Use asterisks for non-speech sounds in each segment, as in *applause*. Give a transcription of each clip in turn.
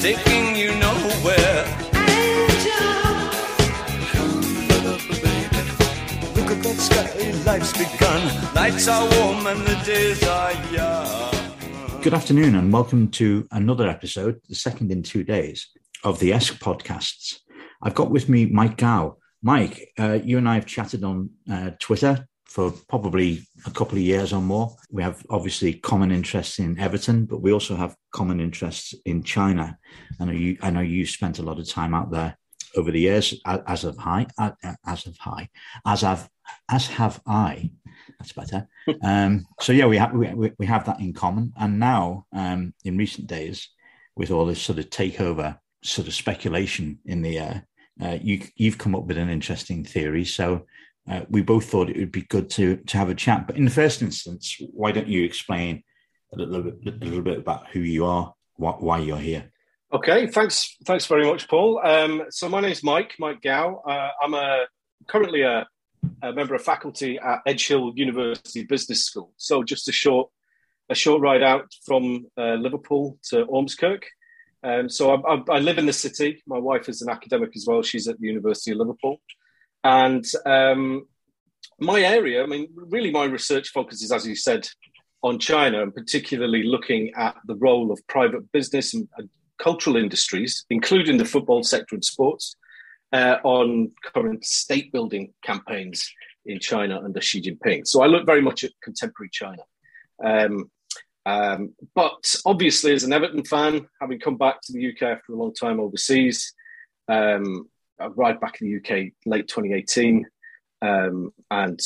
Taking you nowhere. Look at that sky, life's begun. Nights are warm and the days are young. Good afternoon, and welcome to another episode, the second in two days, of the ESC podcasts. I've got with me Mike Gow. Mike, uh, you and I have chatted on uh, Twitter for probably a couple of years or more. We have obviously common interests in Everton, but we also have common interests in China. I know you, I know you spent a lot of time out there over the years, as of high, as of high, as have, as have I. That's better. *laughs* um, so yeah, we have we, we have that in common. And now, um, in recent days, with all this sort of takeover, sort of speculation in the air, uh, you you've come up with an interesting theory. So uh, we both thought it would be good to to have a chat. But in the first instance, why don't you explain a little bit, a little bit about who you are, what, why you're here? Okay, thanks, thanks very much, Paul. Um, so my name is Mike, Mike Gow. Uh, I'm a currently a, a, member of faculty at Edge Hill University Business School. So just a short a short ride out from uh, Liverpool to Ormskirk. Um, so I, I, I, live in the city. My wife is an academic as well. She's at the University of Liverpool. And um, my area, I mean, really my research focuses, as you said, on China and particularly looking at the role of private business and, and cultural industries, including the football sector and sports, uh, on current state building campaigns in China under Xi Jinping. So I look very much at contemporary China. Um, um, but obviously, as an Everton fan, having come back to the UK after a long time overseas, um, arrived back in the UK late 2018, um, and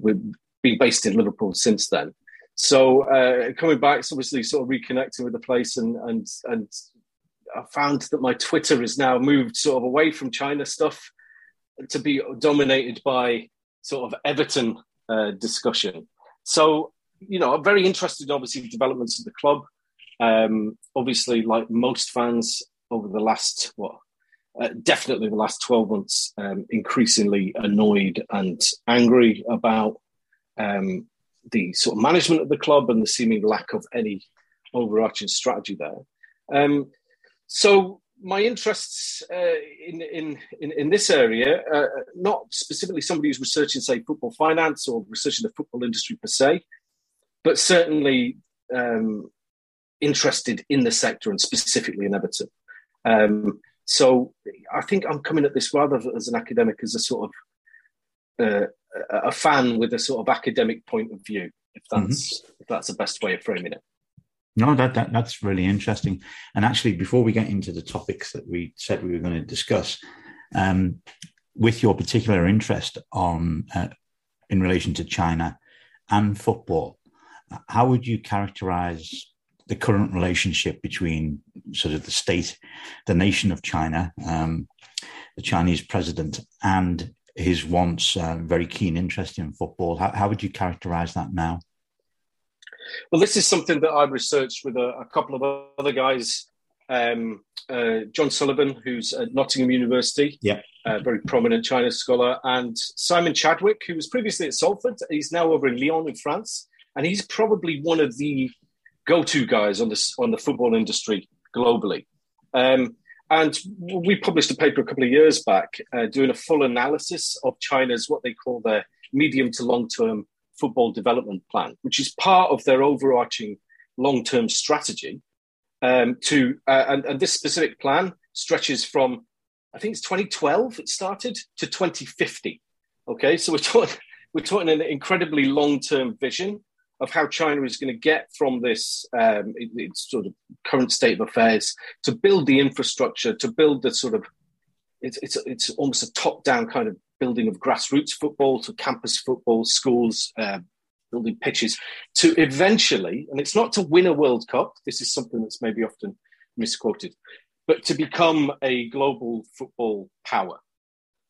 we've been based in Liverpool since then. So uh, coming back, it's obviously sort of reconnecting with the place, and and and I found that my Twitter is now moved sort of away from China stuff to be dominated by sort of Everton uh, discussion. So you know, I'm very interested in obviously developments of the club. Um, obviously, like most fans over the last what uh, definitely the last 12 months um, increasingly annoyed and angry about um, the sort of management of the club and the seeming lack of any overarching strategy there. Um, so my interests uh, in, in, in, in, this area, uh, not specifically somebody who's researching, say, football finance or researching the football industry per se, but certainly um, interested in the sector and specifically in Everton. Um, so I think I'm coming at this rather as an academic, as a sort of uh, a fan with a sort of academic point of view. If that's mm-hmm. if that's the best way of framing it. No, that, that that's really interesting. And actually, before we get into the topics that we said we were going to discuss, um, with your particular interest on uh, in relation to China and football, how would you characterize the current relationship between sort of the state, the nation of China, um, the Chinese president, and his once uh, very keen interest in football. How, how, would you characterize that now? Well, this is something that I've researched with a, a couple of other guys. Um, uh, John Sullivan, who's at Nottingham University, yeah, a very prominent China scholar, and Simon Chadwick, who was previously at Salford. He's now over in Lyon in France, and he's probably one of the go-to guys on this on the football industry globally. Um, and we published a paper a couple of years back uh, doing a full analysis of China's what they call their medium to long-term football development plan, which is part of their overarching long-term strategy. Um, to uh, and, and this specific plan stretches from I think it's 2012 it started to 2050. Okay, so we're talking we're talking an incredibly long-term vision of how China is going to get from this um, its sort of current state of affairs to build the infrastructure, to build the sort of it's it's it's almost a top down kind of building of grassroots football to campus football, schools, uh, building pitches, to eventually, and it's not to win a World Cup. This is something that's maybe often misquoted, but to become a global football power.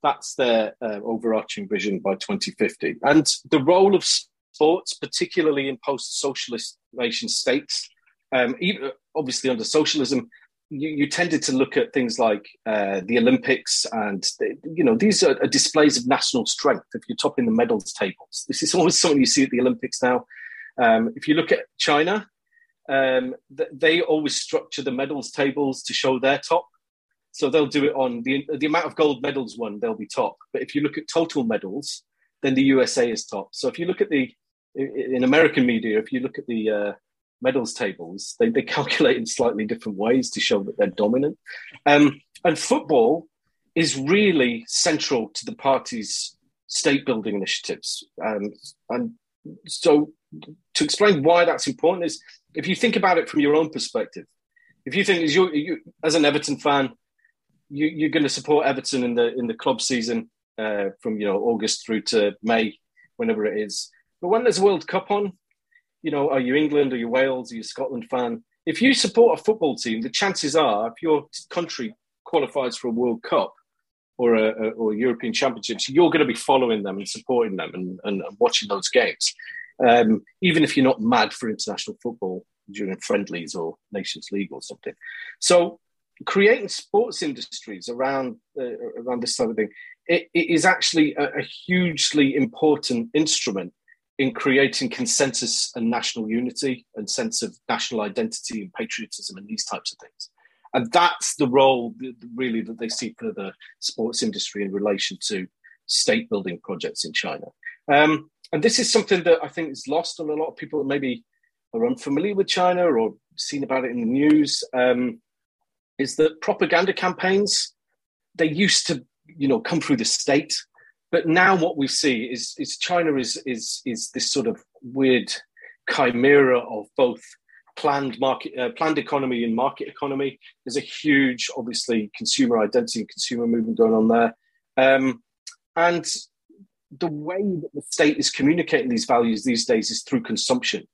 That's their uh, overarching vision by 2050. And the role of sports, particularly in post socialist nation states, um, even, obviously under socialism, you, you, tended to look at things like uh, the Olympics, and you know these are, are, displays of national strength. If you're topping the medals tables, this is *laughs* always something you see at the Olympics now. Um, if you look at China, um, th- they always structure the medals tables to show their top. So they'll do it on the the amount of gold medals won, they'll be top. But if you look at total medals, then the USA is top. So if you look at the in American media, if you look at the uh, medals tables, they, they *laughs* calculate in slightly different ways to show that they're dominant. Um, and football is really central to the party's state building initiatives. Um, and so to explain why that's important is if you think about it from your own perspective, if you think as you, you as an Everton fan, you, are going to support Everton in the in the club season uh, from you know August through to May, whenever it is. But when there's a World Cup on, you know, are you England, are you Wales, are you Scotland fan? If you support a football team, the chances are, if your country qualifies for a World Cup or a, a or European Championships, you're going to be following them and supporting them and, and watching those games um, even if you're not mad for international football during friendlies or Nations League or something. So creating sports industries around uh, around this type of thing it, it is actually a, a, hugely important instrument in creating consensus and national unity and sense of national identity and patriotism and these types of things and that's the role really that they see for the sports industry in relation to state building projects in china um, and this is something that I think is lost on a lot of people that maybe are unfamiliar with China or seen about it in the news. Um, is that propaganda campaigns? They used to, you know, come through the state, but now what we see is is China is is is this sort of weird chimera of both planned market, uh, planned economy and market economy. There's a huge, obviously, consumer identity and consumer movement going on there, um, and the way that the state is communicating these values these days is through consumption.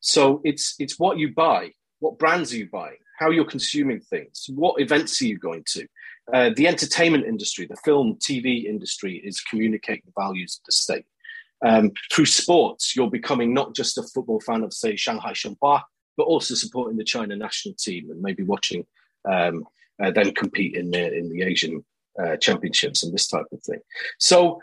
So it's it's what you buy, what brands are you buying, how you're consuming things, what events are you going to. Uh, the entertainment industry, the film, TV industry is communicating the values of the state. Um, through sports, you're becoming not just a football fan of, say, Shanghai Shenhua, but also supporting the China national team and maybe watching um, uh, them compete in the in the Asian uh, championships and this type of thing. So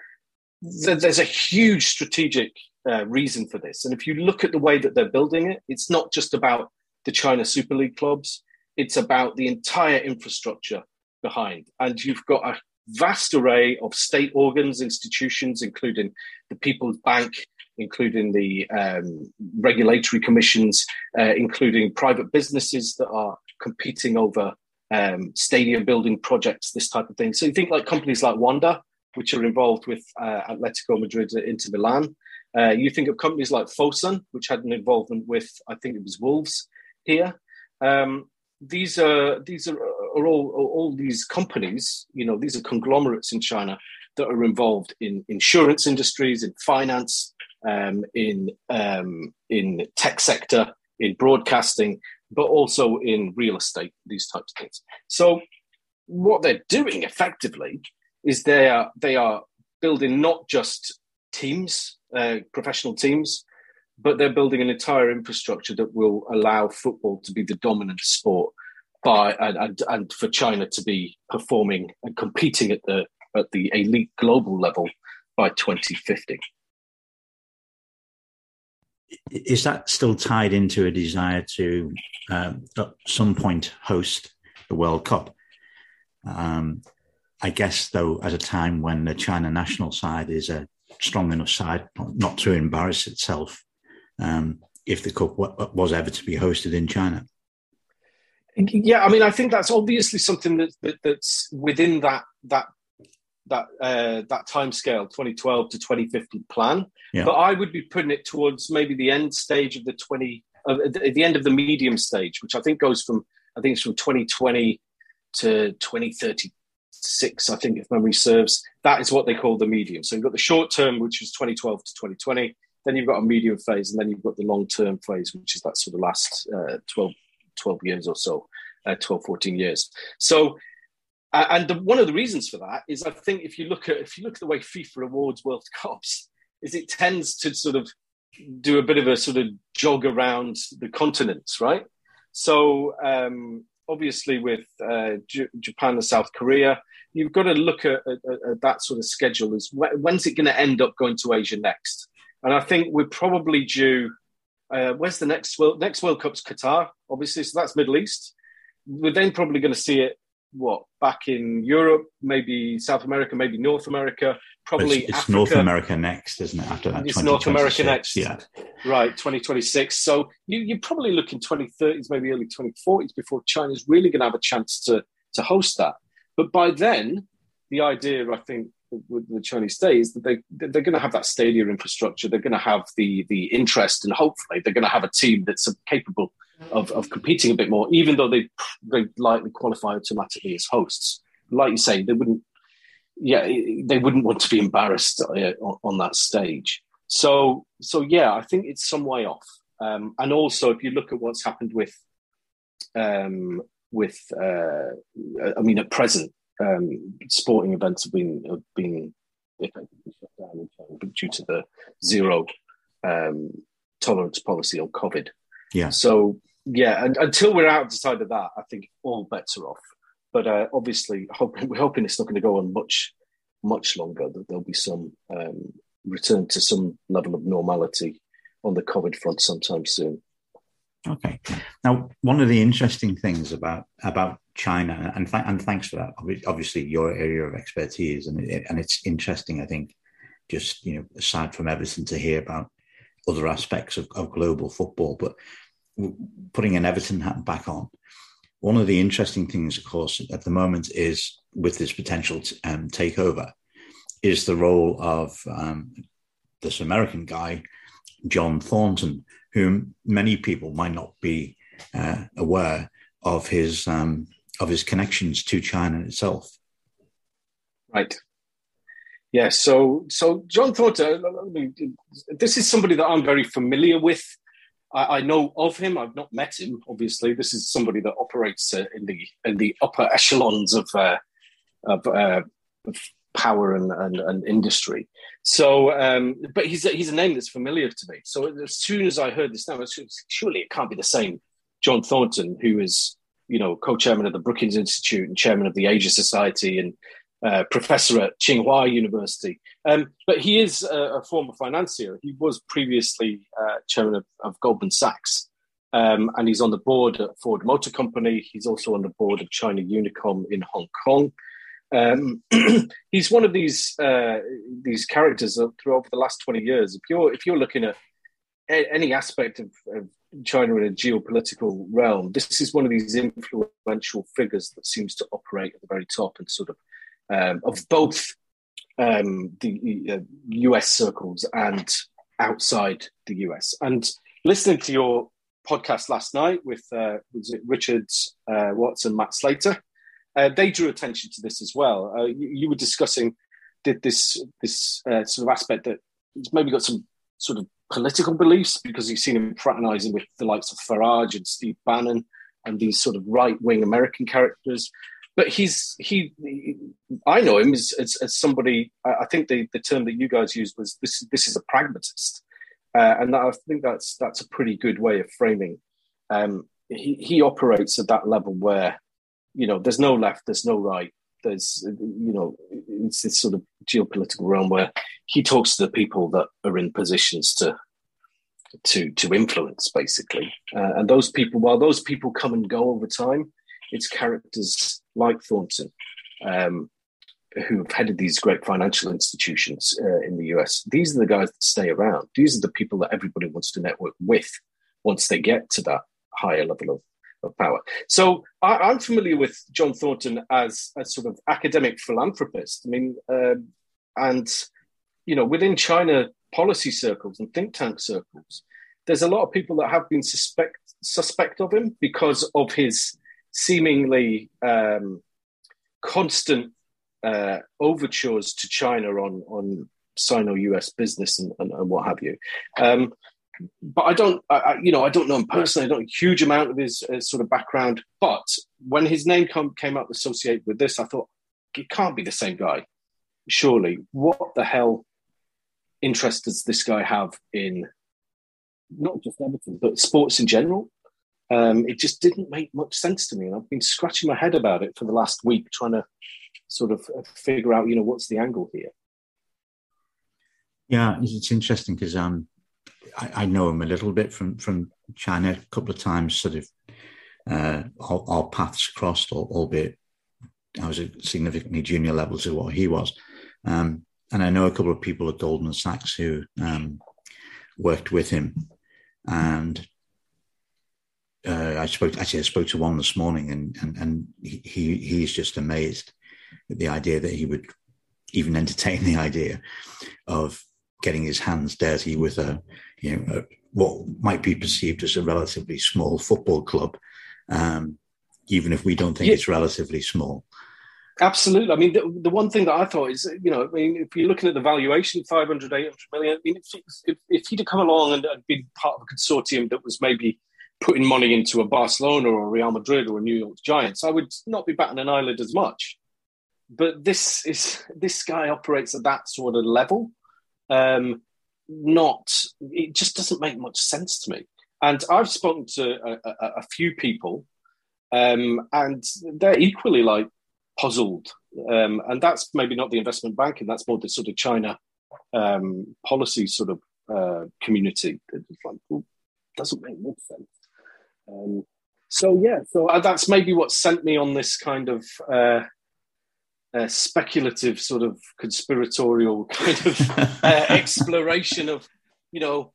there's a huge strategic uh, reason for this. And if you look at the way that they're building it, it's not just about the China Super League clubs, it's about the entire infrastructure behind. And you've got a vast array of state organs, institutions, including the People's Bank, including the um, regulatory commissions, uh, including private businesses that are competing over um, stadium building projects, this type of thing. So you think like companies like Wanda, which are involved with uh, Atletico Madrid Inter Milan. Uh, you think of companies like Fosun, which had an involvement with, I think it was Wolves here. Um, these are these are, are all all these companies. You know, these are conglomerates in China that are involved in insurance industries, in finance, um, in um, in tech sector, in broadcasting, but also in real estate. These types of things. So, what they're doing effectively is they are they are building not just teams, uh, professional teams, but they're building an entire infrastructure that will allow football to be the dominant sport by and, and, for China to be performing and competing at the at the elite global level by 2050. Is that still tied into a desire to um, at some point host the World Cup? Um, I guess, though, at a time when the China national side is a strong enough side not to embarrass itself um, if the cup was ever to be hosted in China. Yeah, I mean, I think that's obviously something that, that that's within that that that uh, that time scale, 2012 to 2050 plan. Yeah. But I would be putting it towards maybe the end stage of the 20, uh, the end of the medium stage, which I think goes from I think it's from 2020 to 2036. I think, if memory serves. That is what they call the medium. So you've got the short term, which is 2012 to 2020. Then you've got a medium phase, and then you've got the long term phase, which is that sort of last uh, 12, 12 years or so. uh, 12, 14 years. So, uh, and the, one of the reasons for that is I think if you look at if you look at the way FIFA awards World *laughs* Cups, is it tends to sort of do a bit of a sort of jog around the continents, right? So um, obviously with uh, J- Japan and South Korea, you've got to look at, at, at that sort of schedule. Is when's it going to end up going to Asia next? And I think we're probably due. Uh, where's the next World next World Cup's Qatar, obviously, so that's Middle East. We're then probably going to see it what back in Europe, maybe South America, maybe North America, probably it's, it's North America next, isn't it? After that, it's North America next, yeah, right, twenty twenty six. So you, you're probably looking twenty thirties, maybe early twenty forties before China's really going to have a chance to to host that. But by then, the idea, I think, with the Chinese state is that they they're going to have that stadium infrastructure. They're going to have the the interest, and hopefully, they're going to have a team that's capable of, of competing a bit more, even though they they likely qualify automatically as hosts. Like you say, they wouldn't. Yeah, they wouldn't want to be embarrassed uh, on, on, that stage. So, so yeah, I think it's some way off. Um, and also, if you look at what's happened with, um, with, uh, I mean, at present, um, sporting events have been have been effectively shut down due to the zero um, tolerance policy on COVID. Yeah. So yeah, and until we're outside of that, I think all bets are off. But uh, obviously, hoping, we're hoping it's not going to go on much, much longer. That there'll be some um, return to some level of normality on the COVID front sometime soon. Okay. Now, one of the interesting things about about China, and th- and thanks for that. Obviously, your area of expertise, and it, and it's interesting. I think, just you know, aside from Everton, to hear about other aspects of, of global football, but putting an Everton hat back on. One of the interesting things, of course, at the moment is with this potential t- um, takeover, is the role of um, this American guy, John Thornton, whom many people might not be uh, aware of his um, of his connections to China itself. Right. Yeah. So, so John Thornton. This is somebody that I'm very familiar with I, I, know of him. I've not met him. Obviously, this is somebody that operates uh, in the in the upper echelons of uh, of, uh, of, power and, and, and industry. So, um, but he's a, he's a name that's familiar to me. So as soon as I heard this name, surely it can't be the same John Thornton, who is you know co-chairman of the Brookings Institute and chairman of the Asia Society and uh, professor at Tsinghua University. Um, but he is a, a, former financier. He was previously uh, chairman of, of, Goldman Sachs. Um, and he's on the board at Ford Motor Company. He's also on the board of China Unicom in Hong Kong. Um, *clears throat* he's one of these uh, these characters that through over the last twenty years. If you're if you're looking at a, any aspect of, of China in a geopolitical realm, this is one of these influential figures that seems to operate at the very top and sort of um, of both um, the uh, US circles and outside the US. And listening to your podcast last night with uh, was it Richards, uh, Watson, Matt Slater, uh, they drew attention to this as well. Uh, you, you, were discussing did this this uh, sort of aspect that maybe got some sort of political beliefs because you've seen him fraternizing with the likes of Farage and Steve Bannon and these sort of right wing American characters but he's he, he I know him as, as, as, somebody. I think the, the term that you guys used was this. This is a pragmatist, uh, and that, I think that's that's a pretty good way of framing. Um, he he operates at that level where you know there's no left, there's no right. There's you know it's this sort of geopolitical realm where he talks to the people that are in positions to to to influence basically, uh, and those people while those people come and go over time it's characters like Thornton, um, who have headed these great financial institutions uh, in the US. These are the guys that stay around. These are the people that everybody wants to network with once they get to that higher level of, of power. So I, am familiar with John Thornton as a sort of academic philanthropist. I mean, uh, and you know, within China policy circles and think tank circles, there's a lot of people that have been suspect suspect of him because of his seemingly um, constant uh, overtures to China on on Sino-US business and, and, and, what have you. Um, but I don't, I, you know, I don't know him personally. I don't know a huge amount of his uh, sort of background. But when his name come, came up associated with this, I thought it can't be the same guy. Surely, what the hell interest does this guy have in not just Everton but sports in general? Um, it just didn't make much sense to me, and I've been scratching my head about it for the last week, trying to sort of uh, figure out, you know, what's the angle here. Yeah, it's interesting because um, I, I, know him a little bit from from China. A couple of times, sort of, uh, our, our paths crossed, albeit I was at significantly junior level to what he was. Um, and I know a couple of people at Goldman Sachs who um, worked with him, and uh, I spoke actually I spoke to one this morning, and and and he he's just amazed at the idea that he would even entertain the idea of getting his hands dirty with a you know a, what might be perceived as a relatively small football club, um, even if we don't think yeah. it's relatively small. Absolutely. I mean, the, the, one thing that I thought is, you know, I mean, if you're looking at the valuation, 500, 800 million, I mean, if, if, if he'd have come along and been part of a consortium that was maybe putting money into a Barcelona or a Real Madrid or a New York Giants, I would not be batting an eyelid as much. But this is this guy operates at that sort of level. Um, not, it just doesn't make much sense to me. And I've spoken to a, a, a few people, um, and they're equally like, puzzled. Um, and that's maybe not the investment banking, that's more the sort of China um, policy sort of uh, community. It's like, well, doesn't make much sense. Um, so, yeah, so uh, that's maybe what sent me on this kind of uh, uh, speculative, sort of conspiratorial *laughs* kind of uh, *laughs* exploration of, you know,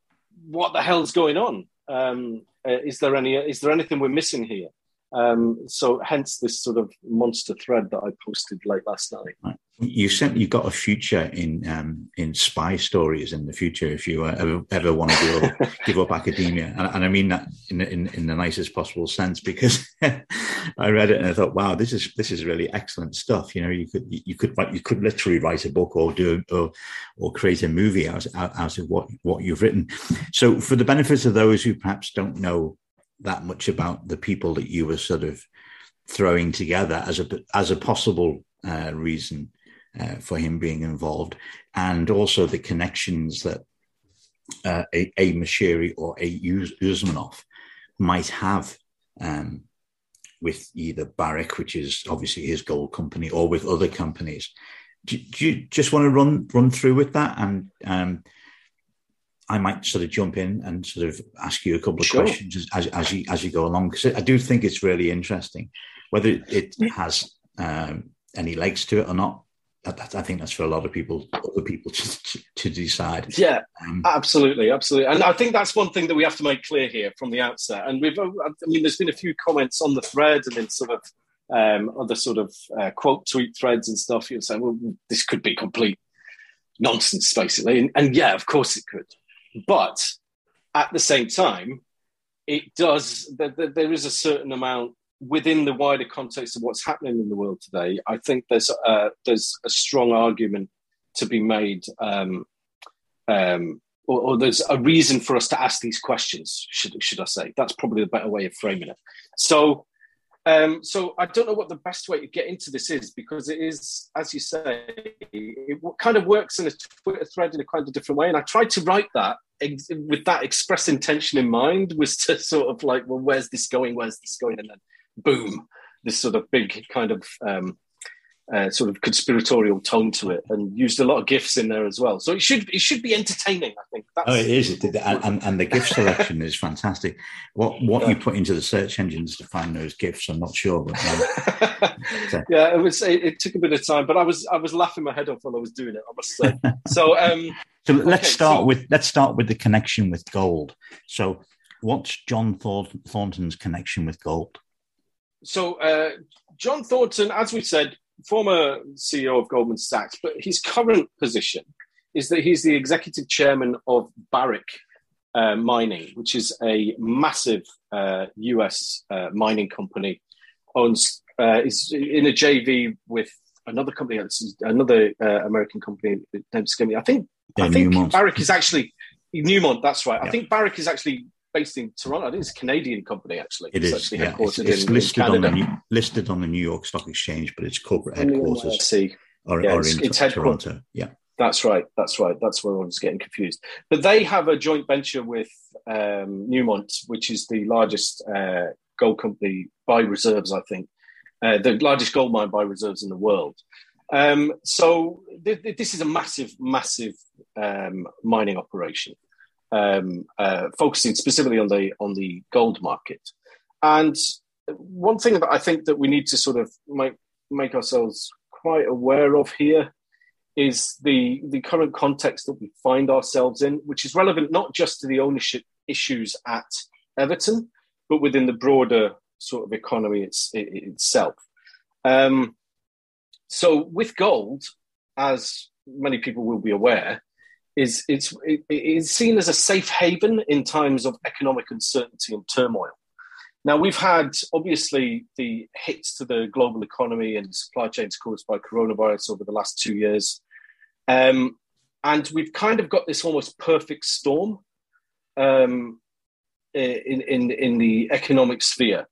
what the hell's going on? Um, uh, is there any? Is there anything we're missing here? Um, so hence this sort of monster thread that I posted late last night. You said you got a future in um, in spy stories in the future if you uh, ever, ever want to give up, *laughs* give up academia, and, and, I mean that in, in, in the nicest possible sense because *laughs* I read it and I thought, wow, this is this is really excellent stuff. You know, you could you could you could literally write a book or do or or create a movie out out of what what you've written. So, for the benefit of those who perhaps don't know that much about the people that you were sort of throwing together as a as a possible uh, reason uh, for him being involved, and also the connections that uh, a, a Moshiri or a Usmanov might have um, with either Barrick, which is obviously his gold company, or with other companies. Do, do you just want to run run through with that and um, I might sort of jump in and sort of ask you a couple of sure. questions as, as, you as you go along because I do think it's really interesting, whether it has um, any legs to it or not. That, I think that's for a lot of people, other people to, to decide. Yeah, um, absolutely, absolutely, and I think that's one thing that we have to make clear here from the outset. And we've, I mean, there's been a few comments on the thread and in sort of um, other sort of uh, quote tweet threads and stuff. You're saying, well, this could be complete nonsense, basically, and, and yeah, of course it could. But at the same time, it does, there is a certain amount within the wider context of what's happening in the world today. I think there's a, there's a strong argument to be made, um, um, or, or, there's a reason for us to ask these questions, should, should I say. That's probably the better way of framing it. So, um, so I don't know what the best way to get into this is because it is, as you say, it kind of works in a Twitter thread in a kind of different way. And I tried to write that with that express intention in mind, was to *laughs* sort of like, well, where's this going? Where's this going? And then, boom, this sort of big kind of um, uh, sort of conspiratorial tone to it, and used a lot of gifs in there as well. So it should it should be entertaining. I think. That's, oh, it is, it, and, and, and the gift selection is fantastic. What what yeah. you put into the search engines to find those gifts, I'm not sure, but um, *laughs* so. yeah, it was. It, it, took a bit of time, but I was I was laughing my head off while I was doing it. I must say. *laughs* so um, so let's okay, start so, with let's start with the connection with gold. So, what's John Thornton's connection with gold? So, uh, John Thornton, as we said, former CEO of Goldman Sachs, but his current position is that he's the executive chairman of Barrick uh, Mining, which is a massive uh, US uh, mining company, owns uh, is in a JV with another company, another uh, American company. I think I think Barrick is actually Newmont, that's right. Yeah. I think Barrick is actually based in Toronto. I think it's a Canadian company actually. It it's is. Yeah. It's, it's in, listed in on the New, listed on the New York Stock Exchange, but its corporate headquarters see. are, yeah, are it's, in it's Toronto. Yeah. That's right. That's right. That's where I was getting confused. But they have a joint venture with um, Newmont, which is the largest uh, gold company by reserves, I think, uh, the largest gold mine by reserves in the world. Um, so th- th- this is a massive, massive um, mining operation, um, uh, focusing specifically on the on the gold market. And one thing that I think that we need to sort of make make ourselves quite aware of here is the the current context that we find ourselves in, which is relevant not just to the ownership issues at Everton, but within the broader sort of economy it's, it, itself. Um, so with gold, as many people will be aware, is it's it, it's seen as a safe haven in times of economic uncertainty and turmoil. Now we've had obviously the hits to the global economy and supply chains caused by coronavirus over the last two years, um, and we've kind of got this almost perfect storm um, in in in the economic sphere,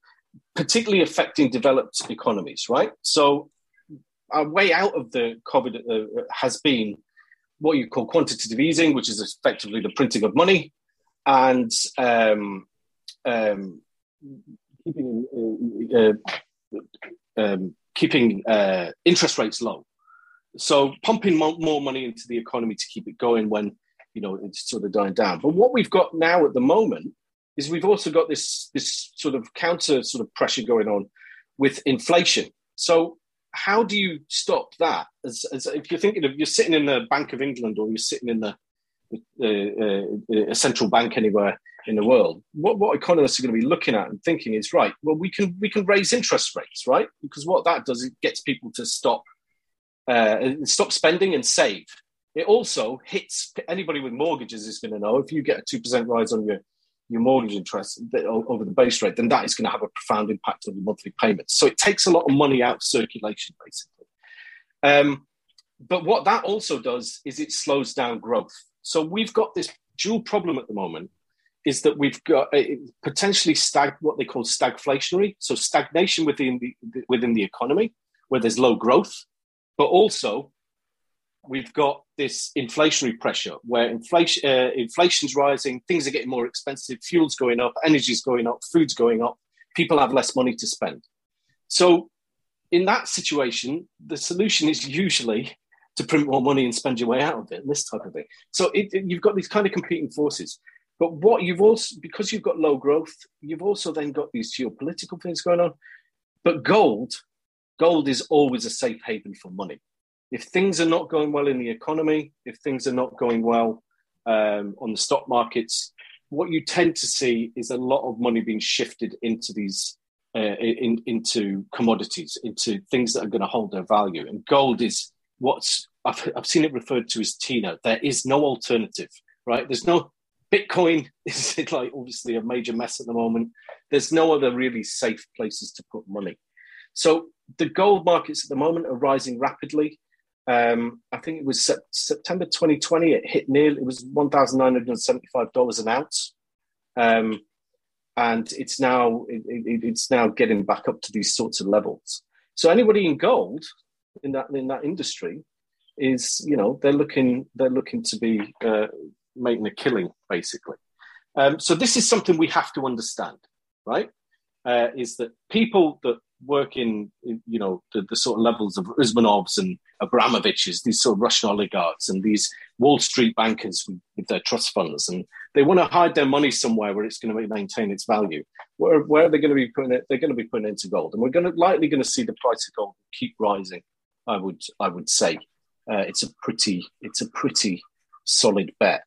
particularly affecting developed economies. Right, so our way out of the COVID uh, has been what you call quantitative easing, which is effectively the printing of money, and um, um, keeping uh, um, keeping uh, interest rates low. So pumping more, more money into the economy to keep it going when you know it's sort of dying down. But what we've got now at the moment is we've also got this this sort of counter sort of pressure going on with inflation. So how do you stop that? As, as, if you're thinking of you're sitting in the Bank of England or you're sitting in the uh, a central bank anywhere in the world, what, what economists are going to be looking at and thinking is right. Well, we can we can raise interest rates, right? Because what that does, it gets people to stop uh, stop spending and save. It also hits anybody with mortgages is going to know if you get a two percent rise on your your mortgage interest over the base rate, then that is going to have a profound impact on your monthly payments. So it takes a lot of money out of circulation, basically. Um, but what that also does is it slows down growth. So we've got this dual problem at the moment is that we've got potentially stag what they call stagflationary, so stagnation within the within the economy where there's low growth, but also we've got this inflationary pressure where inflation uh, inflation's rising, things are getting more expensive, fuel's going up, energy's going up, food's going up, people have less money to spend. So in that situation, the solution is usually to print more money and spend your way out of it, this type of thing. So it, it, you've got these kind of competing forces. But what you've also, because you've got low growth, you've also then got these geopolitical things going on. But gold, gold is always a safe haven for money if things are not going well in the economy, if things are not going well um, on the stock markets, what you tend to see is a lot of money being shifted into these uh, in, into commodities, into things that are going to hold their value. And gold is what's I've, I've seen it referred to as Tina. There is no alternative, right? There's no Bitcoin *laughs* is like obviously a major mess at the moment. There's no other really safe places to put money. So the gold markets at the moment are rising rapidly. Um, I think it was September 2020. It hit nearly. It was one thousand nine hundred seventy-five dollars an ounce, um, and it's now it, it, it's now getting back up to these sorts of levels. So anybody in gold in that in that industry is you know they're looking they're looking to be uh, making a killing basically. Um, so this is something we have to understand, right? Uh, is that people that work in, you know, the, the sort of levels of Usmanovs and Abramoviches, these sort of Russian oligarchs and these Wall Street bankers with, with their trust funds, and they want to hide their money somewhere where it's going to maintain its value. Where, where are they going to be putting it? They're going to be putting it into gold, and we're going to likely going to see the price of gold keep rising. I would, I would say, uh, it's a pretty, it's a pretty solid bet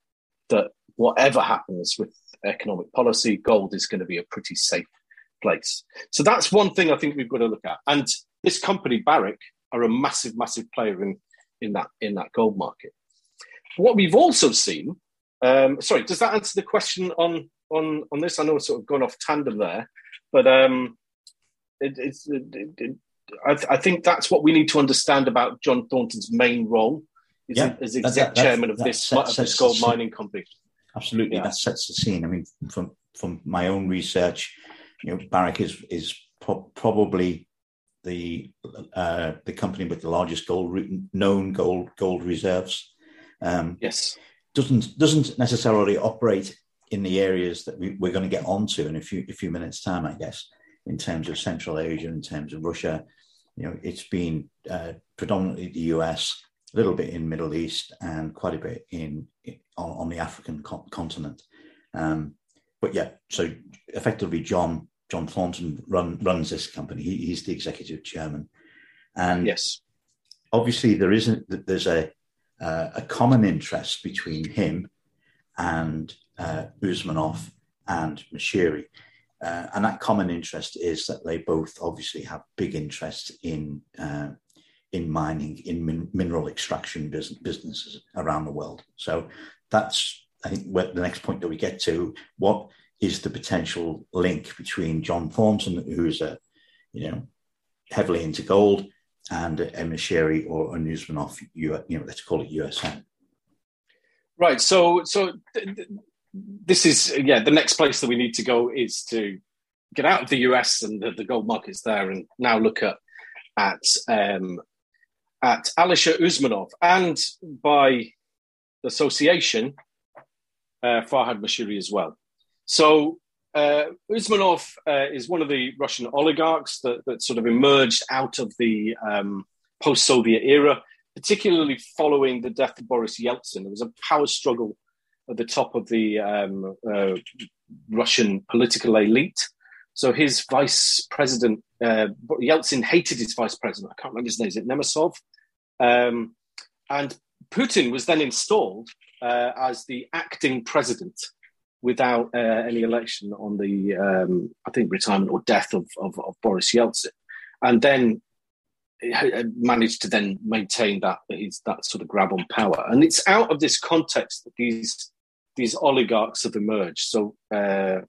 that whatever happens with economic policy, gold is going to be a pretty safe place. So that's one thing I think we've got to look at. And this company, Barrick, are a massive, massive player in, in that in that gold market. What we've also seen, um, sorry, does that answer the question on on on this? I know I've sort of gone off tandem there, but um, it, it's. It, it, I, I, think that's what we need to understand about John Thornton's main role is yeah, as exec chairman of this, of this gold mining company. absolutely. Yeah. That sets the scene. I mean, from from my own research, you know, Barrick is is pro- probably the uh, the company with the largest gold re- known gold gold reserves. Um, yes, doesn't doesn't necessarily operate in the areas that we, are going to get onto in a few a few minutes time, I guess, in terms of Central Asia, in terms of Russia. You know, it's been uh, predominantly the US, a little bit in Middle East, and quite a bit in, in on, on, the African co- continent. Um, but yeah, so effectively, John John Thornton run, runs this company. He, he's the executive chairman, and yes, obviously there isn't there's a uh, a common interest between him and uh, Usmanov and Moshiri. Uh, and that common interest is that they both obviously have big interest in uh, in mining, in min- mineral extraction business, businesses around the world. So that's I think the next point that we get to. What is the potential link between John Thornton, who's a you know heavily into gold, and a Moshiri or a Usmanov, you know, let's call it USN. Right. So so th- th- this is yeah the next place that we need to go is to get out of the US and the, the gold markets there and now look at at um, at Alisher Usmanov and by association uh, Farhad Moshiri as well. So uh, Usmanov uh, is one of the Russian oligarchs that, that sort of emerged out of the um, post-Soviet era, particularly following the death of Boris Yeltsin. There was a power struggle at the top of the um, uh, Russian political elite. So his vice president, uh, Yeltsin hated his vice president. I can't remember his name. Is it Nemesov? Um, and Putin was then installed uh, as the acting president without uh, any election on the, um, I think, retirement or death of, of, of Boris Yeltsin. And then managed to then maintain that that sort of grab on power. And it's out of this context that these these oligarchs have emerged. So uh,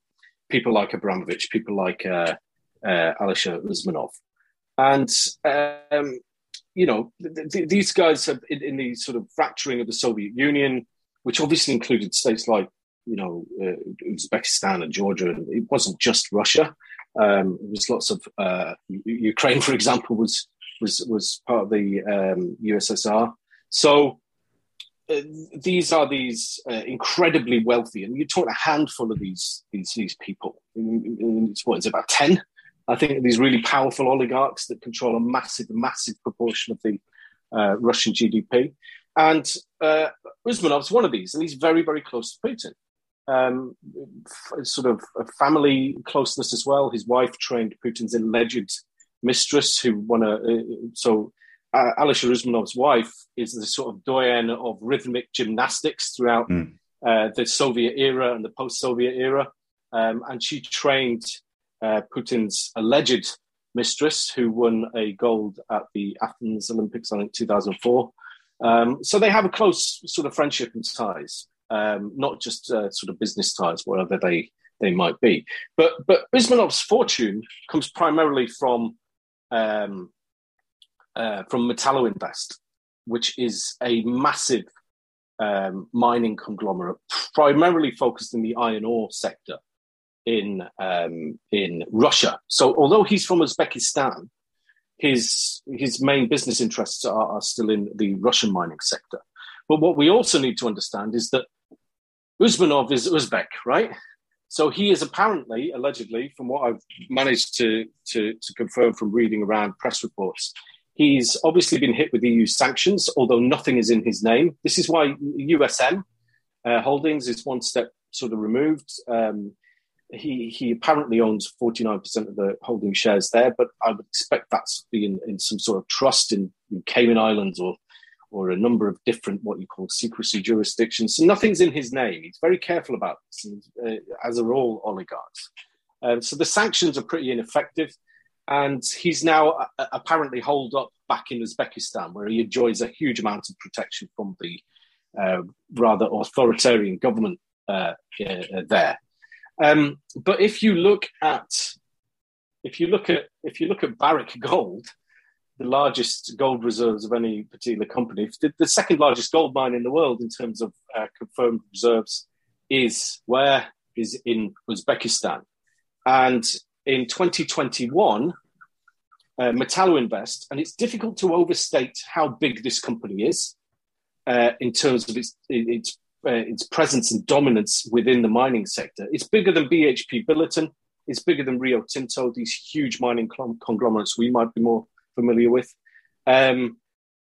people like Abramovich, people like uh, uh, Alisher Usmanov, and um, you know th- th- these guys have in, in, the sort of fracturing of the Soviet Union, which obviously included states like you know uh, Uzbekistan and Georgia. It wasn't just Russia. Um, there was lots of uh, Ukraine, *laughs* for example, was was was part of the um, USSR. So uh, these are these uh, incredibly wealthy, and you talk a handful of these these these people. It's what is it, about ten? I think these really powerful oligarchs that control a massive, massive proportion of the uh, Russian GDP. And uh, Usmanov's one of these, and he's very, very close to Putin. Um, f- sort of a family closeness as well. His wife trained Putin's alleged mistress, who won a. Uh, so uh, Alisher Usmanov's wife is the sort of doyen of rhythmic gymnastics throughout mm. uh, the Soviet era and the post-Soviet era, um, and she trained uh, Putin's alleged mistress, who won a gold at the Athens Olympics, I think 2004. Um, so they have a close sort of friendship and ties, um, not just uh, sort of business ties, whatever they they might be. But but Usmanov's fortune comes primarily from um, uh, from Metalloinvest, which is a massive um, mining conglomerate, primarily focused in the iron ore sector in um, in Russia. So, although he's from Uzbekistan, his his main business interests are, are still in the Russian mining sector. But what we also need to understand is that Usmanov is Uzbek, right? So he is apparently, allegedly, from what I've managed to, to, to confirm from reading around press reports, He's obviously been hit with EU sanctions, although nothing is in his name. This is why USM uh, Holdings is one step sort of removed. Um, he he apparently owns 49% of the holding shares there, but I would expect that's be in, in some sort of trust in, in, Cayman Islands or or a number of different what you call secrecy jurisdictions. So nothing's in his name. He's very careful about this, uh, as are all oligarchs. Um, so the sanctions are pretty ineffective and he's now uh, apparently holed up back in Uzbekistan, where he enjoys a huge amount of protection from the uh, rather authoritarian government uh, uh, there. Um, but if you look at if you look at if you look at Barrick Gold, the largest gold reserves of any particular company, the, second largest gold mine in the world in terms of uh, confirmed reserves is where is in Uzbekistan, and in 2021, uh, Metalloinvest, and it's difficult to overstate how big this company is uh, in terms of its its uh, its presence and dominance within the mining sector. It's bigger than BHP Billiton. It's bigger than Rio Tinto. These huge mining conglomerates we might be more familiar with. Um,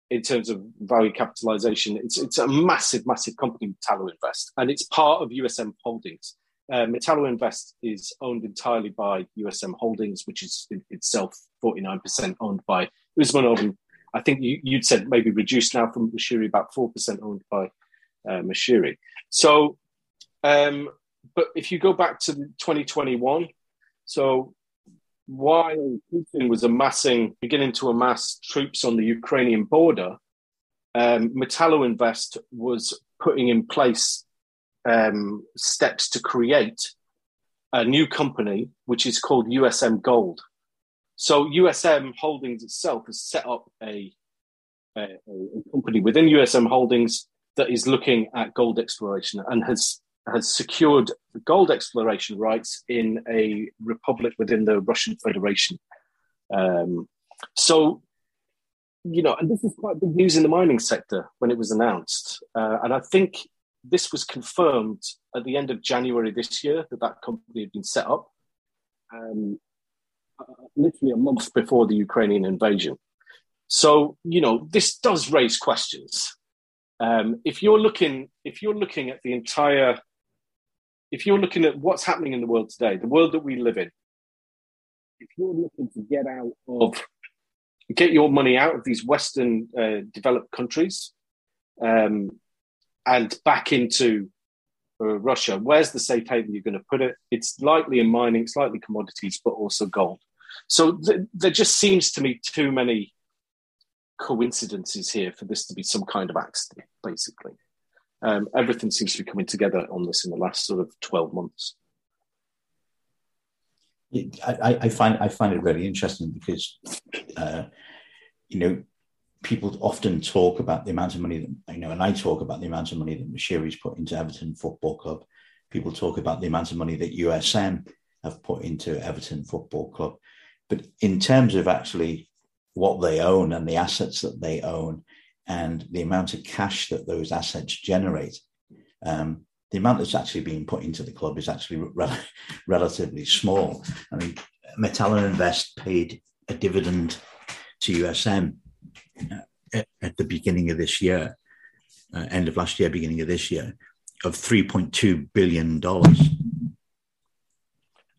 in terms of value capitalization, it's it's a massive, massive company, Metalloinvest, and it's part of USM Holdings. Uh, Metalloinvest is owned entirely by USM Holdings, which is itself 49% owned by Usmanov. I think you, would said maybe reduced now from Moshiri, about 4% owned by uh, Moshiri. So, um, but if you go back to 2021, so while Putin was amassing, beginning to amass troops on the Ukrainian border, um, Metalloinvest was putting in place um, steps to create a new company, which is called USM Gold. So USM Holdings itself has set up a, a, a company within USM Holdings that is looking at gold exploration and has has secured gold exploration rights in a republic within the Russian Federation. Um, so, you know, and this is quite big news in the mining sector when it was announced. Uh, and I think this was confirmed at the end of January this year that that company had been set up, um, uh, literally a month before the Ukrainian invasion. So you know this does raise questions. Um, if you're looking, if you're looking at the entire, if you're looking at what's happening in the world today, the world that we live in, if you're looking to get out of, get your money out of these Western uh, developed countries, um, and back into uh, Russia, where's the safe haven you're going to put it? It's likely in mining, slightly commodities, but also gold. So th- there just seems to me too many coincidences here for this to be some kind of accident, basically. Um, everything seems to be coming together on this in the last sort of 12 months. I, I find I find it really interesting because uh, you know people often talk about the amount of money that you know, and I talk about the amount of money that Moshiri's put into Everton Football Club. People talk about the amount of money that USM have put into Everton Football Club. But in terms of actually what they own and the assets that they own and the amount of cash that those assets generate, um, the amount that's actually being put into the club is actually re- *laughs* relatively small. I mean, Metalloinvest paid a dividend to USM at, at the beginning of this year, uh, end of last year, beginning of this year, of $3.2 billion.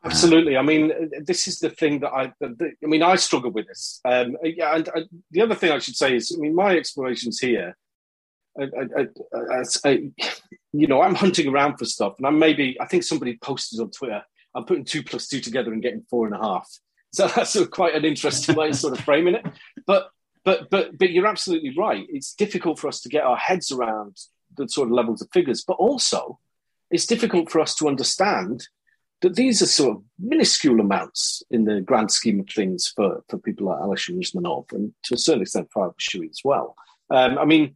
Absolutely. I mean, this is the thing that I, I mean, I struggle with this. Um, yeah, and the other thing I should say is, I mean, my explorations here, I, I, you know, I'm hunting around for stuff, and I'm maybe, I think somebody posted on Twitter, I'm putting two plus two together and getting four and a half. So *laughs* that's quite an interesting way of sort of framing it. But but but but you're absolutely right. It's difficult for us to get our heads around the sort of levels of figures, but also it's difficult for us to understand that these are sort of minuscule amounts in the grand scheme of things for, for people like Alisher Usmanov and to a certain extent Farhad Moshiri as well. Um, I mean,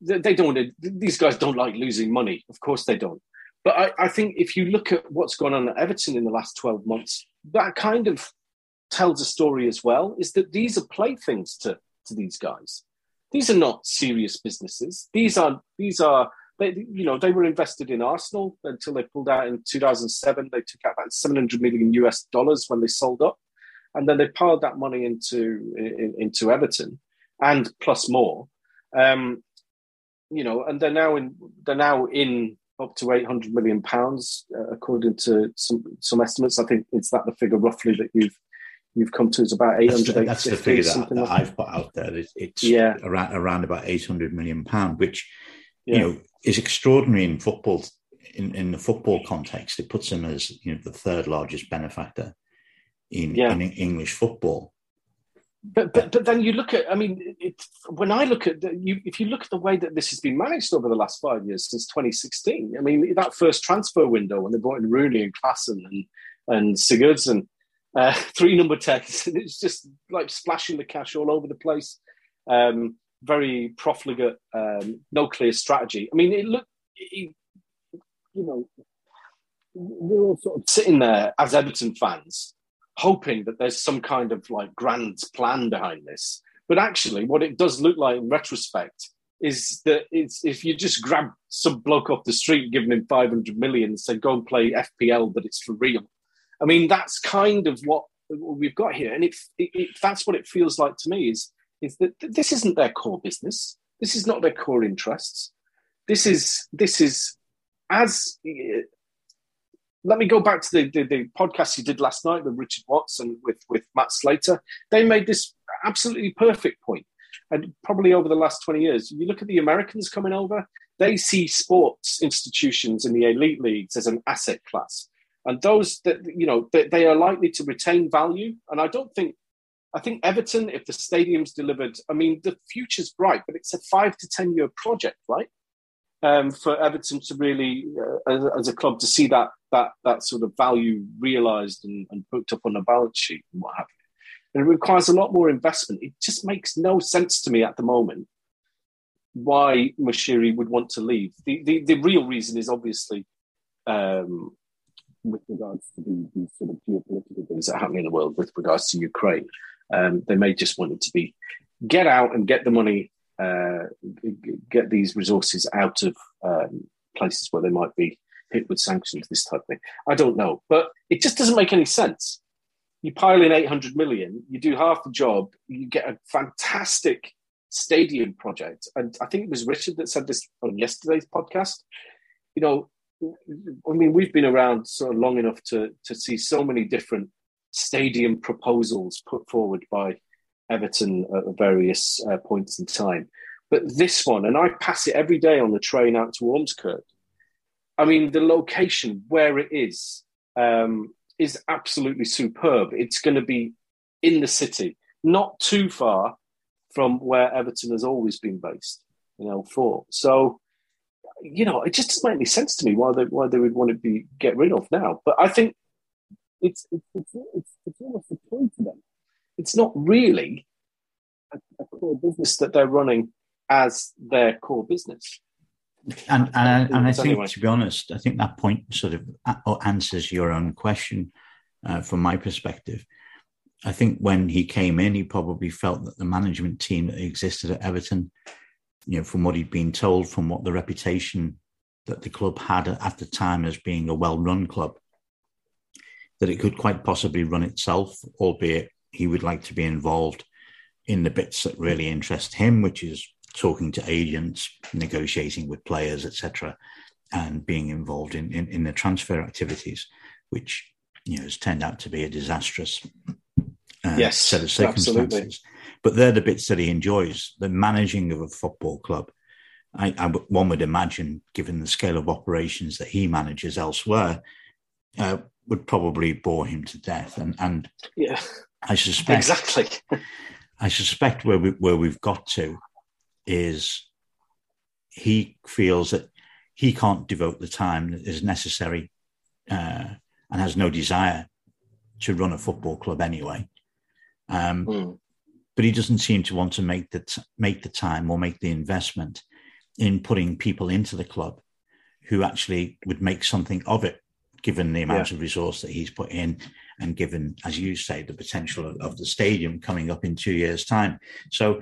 they, they don't want to, these guys don't like losing money. Of course they don't. But I, I think if you look at what's gone on at Everton in the last 12 months, that kind of tells a story as well, is that these are playthings to to these guys. These are not serious businesses. These are these are they, you know they were invested in Arsenal until they pulled out in 2007. They took out about 700 million US dollars when they sold up, and then they piled that money into in, into Everton and plus more. Um, you know, and they're now in they're now in up to 800 million pounds uh, according to some some estimates. I think it's that the figure roughly that you've you've come to is about 800 that's, that's the figure that, that like I've put out there it's, it's yeah. around, around about 800 million pound which yeah. you know is extraordinary in football in, in the football context it puts him as you know the third largest benefactor in, yeah. in English football but, but but then you look at I mean it, when I look at the, you if you look at the way that this has been managed over the last five years since 2016 I mean that first transfer window when they brought in Rooney and Klaassen and and Sigurdsson uh, *laughs* three number tens. and *laughs* It's just like splashing the cash all over the place. Um, very profligate, um, no clear strategy. I mean, it looked. It, you know, we're all sort of sitting there as Everton fans, hoping that there's some kind of like grand plan behind this. But actually, what it does look like in retrospect is that it's if you just grab some bloke off the street, giving him 500 million, and say, go and play FPL, but it's for real. I mean, that's kind of what we've got here. And it, it, that's what it feels like to me is, is that this isn't their core business. This is not their core interests. This is, this is as, let me go back to the, the, the podcast you did last night with Richard Watson with, with Matt Slater. They made this absolutely perfect point and probably over the last 20 years, you look at the Americans coming over, they see sports institutions in the elite leagues as an asset class. And those that, you know, they, they are likely to retain value. And I don't think, I think Everton, if the stadium's delivered, I mean, the future's bright, but it's a five to 10 year project, right? Um, for Everton to really, uh, as, as, a club, to see that that that sort of value realised and, and booked up on a balance sheet and what have you and it requires a lot more investment. It just makes no sense to me at the moment why Moshiri would want to leave. The, the, the real reason is obviously um, with regards to the, the, sort of geopolitical things that are happening in the world with regards to Ukraine. Um, they may just want it to be get out and get the money, uh, get these resources out of um, places where they might be hit with sanctions, this type of thing. I don't know, but it just doesn't make any sense you pile in 800 million, you do half the job, you get a fantastic stadium project. And I think it was Richard that said this on yesterday's podcast. You know, I mean, we've been around sort of long enough to, to see so many different stadium proposals put forward by Everton at various uh, points in time. But this one, and I pass it every day on the train out to Ormskirk. I mean, the location where it is, um, is absolutely superb. It's going to be in the city, not too far from where Everton has always been based, know, for. So, you know, it just doesn't make any sense to me why they why they would want to be get rid of now. But I think it's it's it's, it's, it's almost a point to them. It's not really a, a core business that they're running as their core business. And and, and I think, anyway. to be honest, I think that point sort of answers your own question uh, from my perspective. I think when he came in, he probably felt that the management team that existed at Everton, you know, from what he'd been told, from what the reputation that the club had at the time as being a well-run club, that it could quite possibly run itself, albeit he would like to be involved in the bits that really interest him, which is talking to agents, negotiating with players, etc., and being involved in, in, in the transfer activities, which you know has turned out to be a disastrous uh, yes, set of circumstances. Absolutely. But they're the bits that he enjoys. The managing of a football club. I, I, one would imagine, given the scale of operations that he manages elsewhere, uh, would probably bore him to death. And and yeah, I suspect exactly. *laughs* I suspect where we where we've got to is he feels that he can't devote the time that is necessary uh, and has no desire to run a football club anyway. Um, mm. But he doesn't seem to want to make the t- make the time or make the investment in putting people into the club who actually would make something of it, given the amount yeah. of resource that he's put in, and given, as you say, the potential of, the stadium coming up in two years' time. So,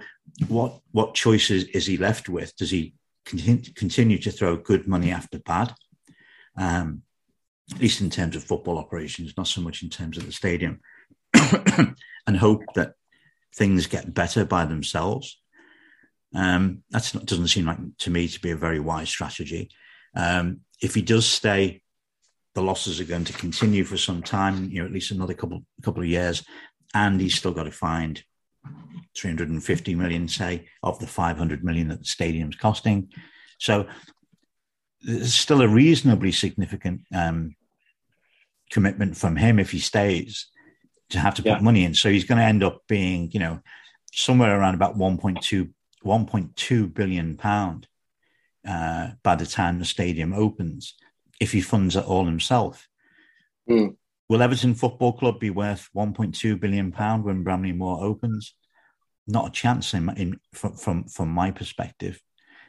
what what choices is he left with? Does he continue, continue to throw good money after bad? Um, at least in terms of football operations, not so much in terms of the stadium, *coughs* and hope that things get better by themselves. Um, that doesn't seem like to me to be a very wise strategy. Um, if he does stay, the losses are going to continue for some time, you know, at least another couple couple of years, and he's still got to find 350 million, say, of the 500 million that the stadium's costing. So there's still a reasonably significant um, commitment from him if he stays to have to put yeah. money in. So he's going to end up being, you know, somewhere around about 1.2, 1.2 billion pound uh, by the time the stadium opens if he funds it all himself. Mm. Will Everton Football Club be worth 1.2 billion pound when Bramley-Moore opens? Not a chance in, in from, from from my perspective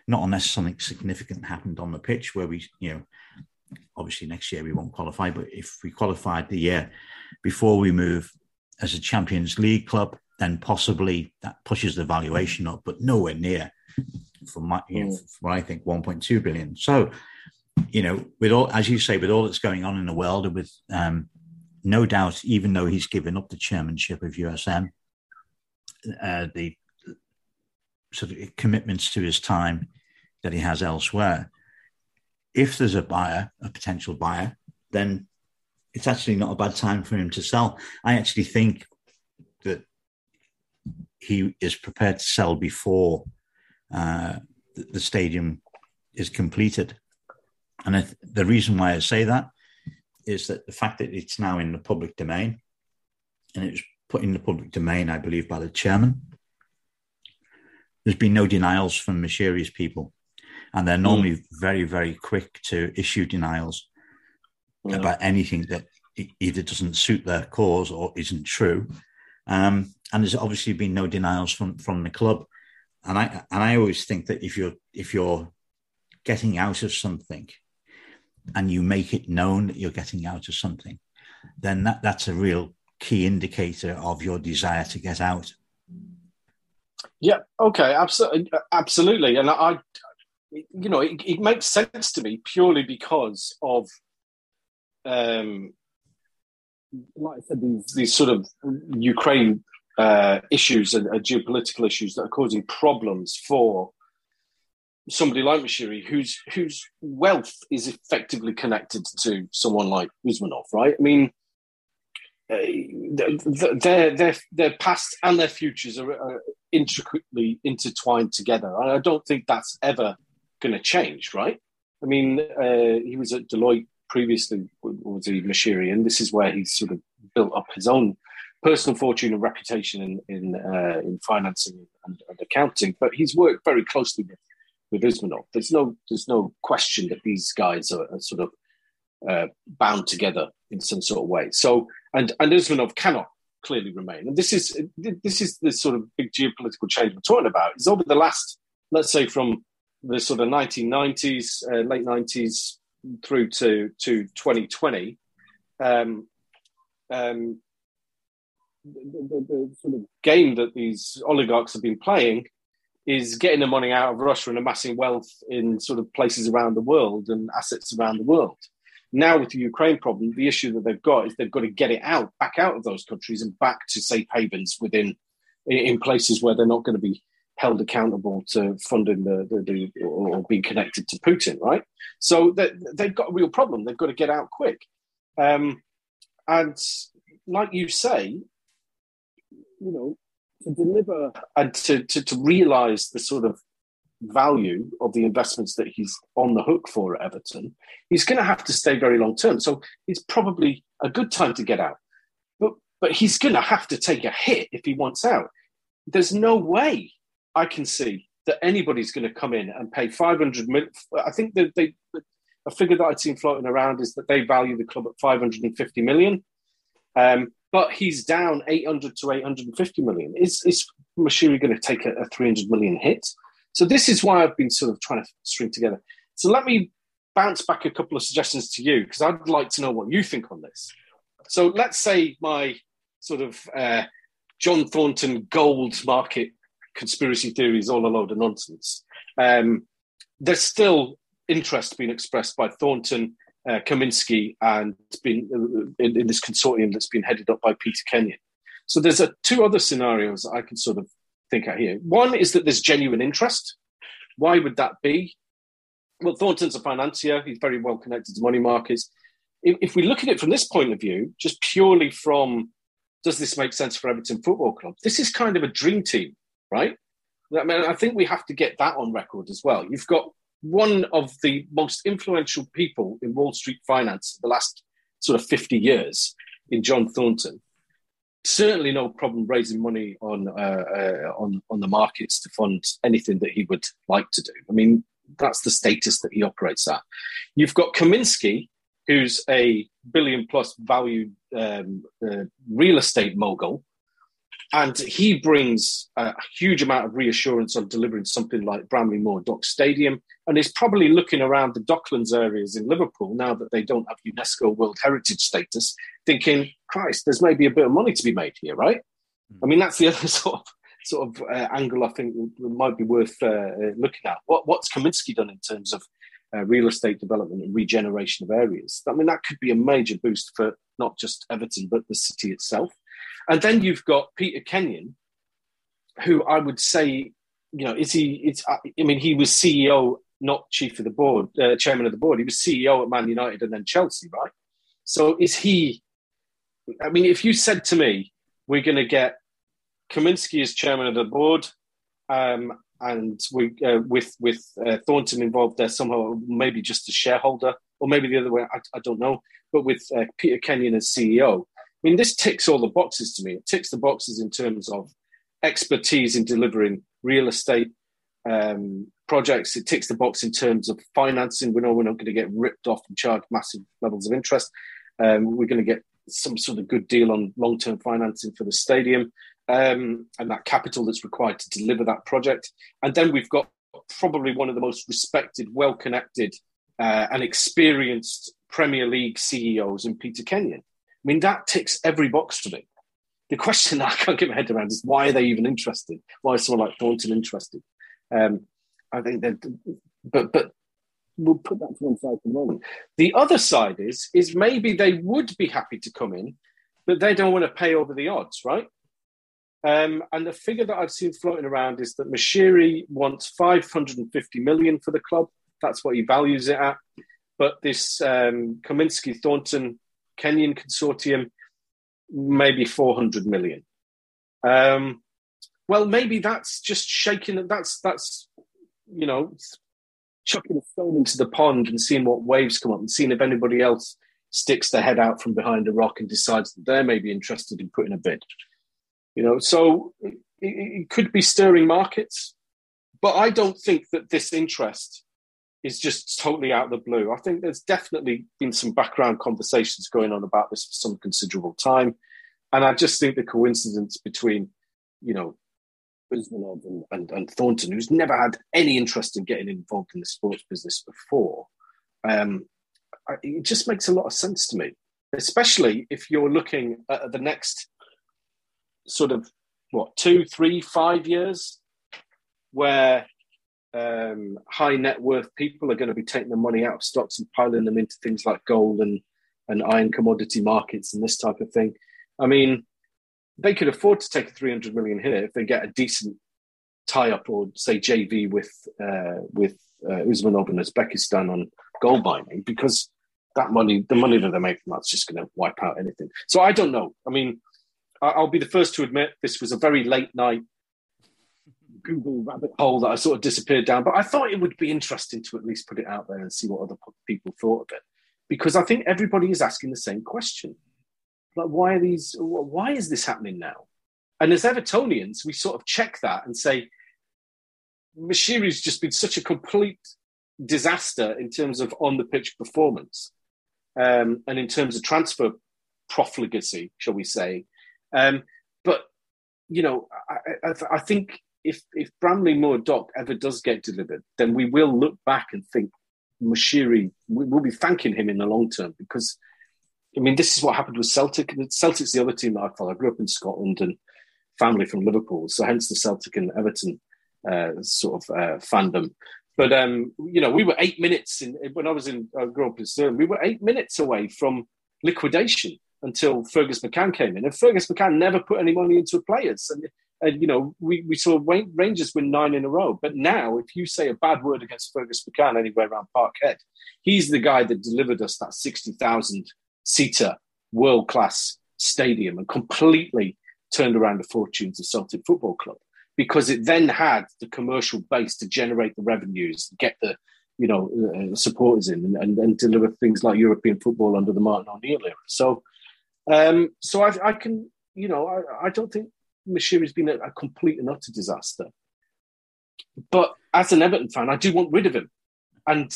not unless something significant happened on the pitch where we, you know, obviously next year we won't qualify, but if we qualified the year before we move as a Champions League club, then possibly that pushes the valuation up, but nowhere near from my, you know, mm. what I think 1.2 billion. So, you know, with all, as you say, with all that's going on in the world, and with um, no doubt, even though he's given up the chairmanship of USM, uh, the sort of commitments to his time that he has elsewhere, if there's a buyer, a potential buyer, then it's actually not a bad time for him to sell. I actually think that he is prepared to sell before uh, the, the, stadium is completed. And th- the reason why I say that is that the fact that it's now in the public domain, and it was put in the public domain, I believe, by the chairman. There's been no denials from Moshiri's people, and they're normally mm. very, very quick to issue denials yeah. about anything that either doesn't suit their cause or isn't true. Um, and there's obviously been no denials from from the club. And I and I always think that if you're if you're getting out of something and you make it known that you're getting out of something, then that, that's a real key indicator of your desire to get out. Yeah. Okay. Absolutely. Absolutely. And I, you know, it, it makes sense to me purely because of, um, like I said, these these sort of Ukraine uh, issues and uh, geopolitical issues that are causing problems for somebody like Moshiri, whose whose wealth is effectively connected to someone like Usmanov, right? I mean, uh, their their their past and their futures are, are intricately intertwined together. And I don't think that's ever going to change, right? I mean, uh, he was at Deloitte previously, was he Moshiri, and this is where he's sort of built up his own personal fortune and reputation in in, uh, in financing and, and, accounting. But he's worked very closely with with Usmanov. There's no there's no question that these guys are, are sort of uh, bound together in some sort of way. So and and Usmanov cannot clearly remain. And this is this is the sort of big geopolitical change we're talking about. Is over the last, let's say, from the sort of 1990s, uh, late 90s through to to 2020. Um, um, the, the, the, sort of game that these oligarchs have been playing is getting the money out of Russia and amassing wealth in sort of places around the world and assets around the world. Now, with the Ukraine problem, the issue that they've got is they've got to get it out, back out of those countries and back to safe havens within, in places where they're not going to be held accountable to funding the, the, the or being connected to Putin, right? So they, they've got a real problem. They've got to get out quick. Um, and like you say, you know, to deliver and to, to, to realize the sort of value of the investments that he's on the hook for at Everton, he's going to have to stay very long term. So it's probably a good time to get out. But, but he's going to have to take a hit if he wants out. There's no way I can see that anybody's going to come in and pay 500 million. I think that they, a figure that I'd seen floating around is that they value the club at 550 million. Um, but he's down 800 to 850 million. Is, is Moshiri going to take a, a 300 million hit? So this is why I've been sort of trying to string together. So let me bounce back a couple of suggestions to you because I'd like to know what you think on this. So let's say my sort of uh, John Thornton gold market conspiracy theory is all a load of nonsense. Um, there's still interest being expressed by Thornton, uh, Kaminski, and been uh, in, in, this consortium that's been headed up by Peter Kenyon. So there's a, two other scenarios I can sort of think out here. One is that there's genuine interest. Why would that be? Well, Thornton's a financier. He's very well connected to money markets. If, if we look at it from this point of view, just purely from does this make sense for Everton Football Club? This is kind of a dream team, right? I mean, I think we have to get that on record as well. You've got one of the most influential people in Wall Street finance the last sort of 50 years in John Thornton certainly no problem raising money on uh, uh, on on the markets to fund anything that he would like to do. I mean, that's the status that he operates at. You've got Kaminski, who's a billion plus value um, uh, real estate mogul, And he brings a huge amount of reassurance on delivering something like Bramley Moore Dock Stadium. And is probably looking around the Docklands areas in Liverpool now that they don't have UNESCO World Heritage status, thinking, Christ, there's maybe a bit of money to be made here, right? I mean, that's the other *laughs* sort of sort of uh, angle I think might be worth uh, looking at. What, what's Kaminski done in terms of uh, real estate development and regeneration of areas? I mean, that could be a major boost for not just Everton but the city itself. And then you've got Peter Kenyon, who I would say, you know, is he? It's I mean, he was CEO, not chief of the board, uh, chairman of the board. He was CEO at Man United and then Chelsea, right? So is he? I mean, if you said to me, we're going to get Kaminski as chairman of the board, um, and we uh, with with uh, Thornton involved there somehow, maybe just a shareholder, or maybe the other way. I, I don't know. But with uh, Peter Kenyon as CEO, I mean, this ticks all the boxes to me. It ticks the boxes in terms of expertise in delivering real estate um, projects. It ticks the box in terms of financing. We know we're not going to get ripped off and charged massive levels of interest. Um, we're going to get some sort of good deal on long term financing for the stadium um, and that capital that's required to deliver that project. And then we've got probably one of the most respected, well connected, uh, and experienced Premier League CEOs in Peter Kenyon. Mean, that ticks every box for me. The question *laughs* I can't get my head around is why are they even interested? Why is someone like Thornton interested? Um, I think that, but but we'll put that to one side for the moment. The other side is is maybe they would be happy to come in, but they don't want to pay over the odds, right? Um, and the figure that I've seen floating around is that Moshiri wants 550 million for the club. That's what he values it at. But this um, Kaminski Thornton Kenyon consortium, maybe 400 million. Um, well, maybe that's just shaking. That's that's you know chucking a stone into the pond and seeing what waves come up and seeing if anybody else sticks their head out from behind a rock and decides that they're maybe interested in putting a bid. You know, so it, it could be stirring markets, but I don't think that this interest is just totally out of the blue. I think there's definitely been some background conversations going on about this for some considerable time. And I just think the coincidence between, you know, Usmanov and, and, and, Thornton, who's never had any interest in getting involved in the sports business before, um, it just makes a lot of sense to me, especially if you're looking at the next sort of what two, three, five years where um, high net worth people are going to be taking the money out of stocks and piling them into things like gold and and iron commodity markets and this type of thing. I mean, they could afford to take a 300 million hit if they get a decent tie up or say JV with uh, with uh, and Uzbekistan on gold mining because that money, the money that they make from that's just going to wipe out anything. So I don't know. I mean, I'll be the first to admit this was a very late night Google rabbit hole that I sort of disappeared down. But I thought it would be interesting to at least put it out there and see what other people thought of it, because I think everybody is asking the same question: like, why are these? Why is this happening now? And as Evertonians, we sort of check that and say, Moshiri's just been such a complete disaster in terms of on the pitch performance, um, and in terms of transfer profligacy, shall we say? Um, but you know, I, I, I, think if if Bramley Moore Dock ever does get delivered, then we will look back and think Moshiri. We will be thanking him in the long term because, I mean, this is what happened with Celtic. Celtic's the other team that I follow. I grew up in Scotland and family from Liverpool, so hence the Celtic and Everton uh, sort of uh, fandom. But um, you know, we were eight minutes in when I was in I grew up in. We were eight minutes away from liquidation until Fergus McCann came in. And Fergus McCann never put any money into players. And, and you know, we, we saw Rangers win nine in a row. But now, if you say a bad word against Fergus McCann anywhere around Parkhead, he's the guy that delivered us that 60,000 seater world class stadium and completely turned around the fortunes of Celtic Football Club because it then had the commercial base to generate the revenues, get the you know uh, supporters in, and, and, and, deliver things like European football under the Martin O'Neill era. So um, so I, I, can, you know, I, I don't think Moshiri's been a, a, complete and utter disaster. But as an Everton fan, I do want rid of him. And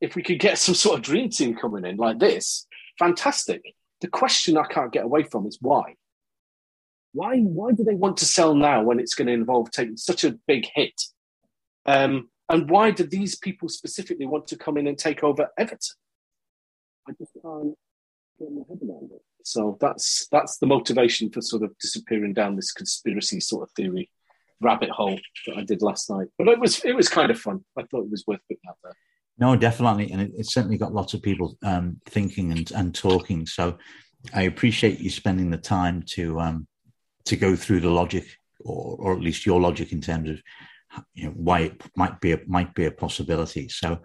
if we could get *laughs* some sort of dream team coming in like this, fantastic. The question I can't get away from is why. Why why do they want to sell now when it's going to involve taking such a big hit? Um, and why do these people specifically want to come in and take over Everton? I just can't get my head around it. So that's that's the motivation for sort of disappearing down this conspiracy sort of theory rabbit hole that I did last night. But it was it was kind of fun. I thought it was worth putting out there. No, definitely, and it, it certainly got lots of people um, thinking and, and talking. So I appreciate you spending the time to um, to go through the logic, or, or at least your logic in terms of you know why it might be a, might be a possibility. So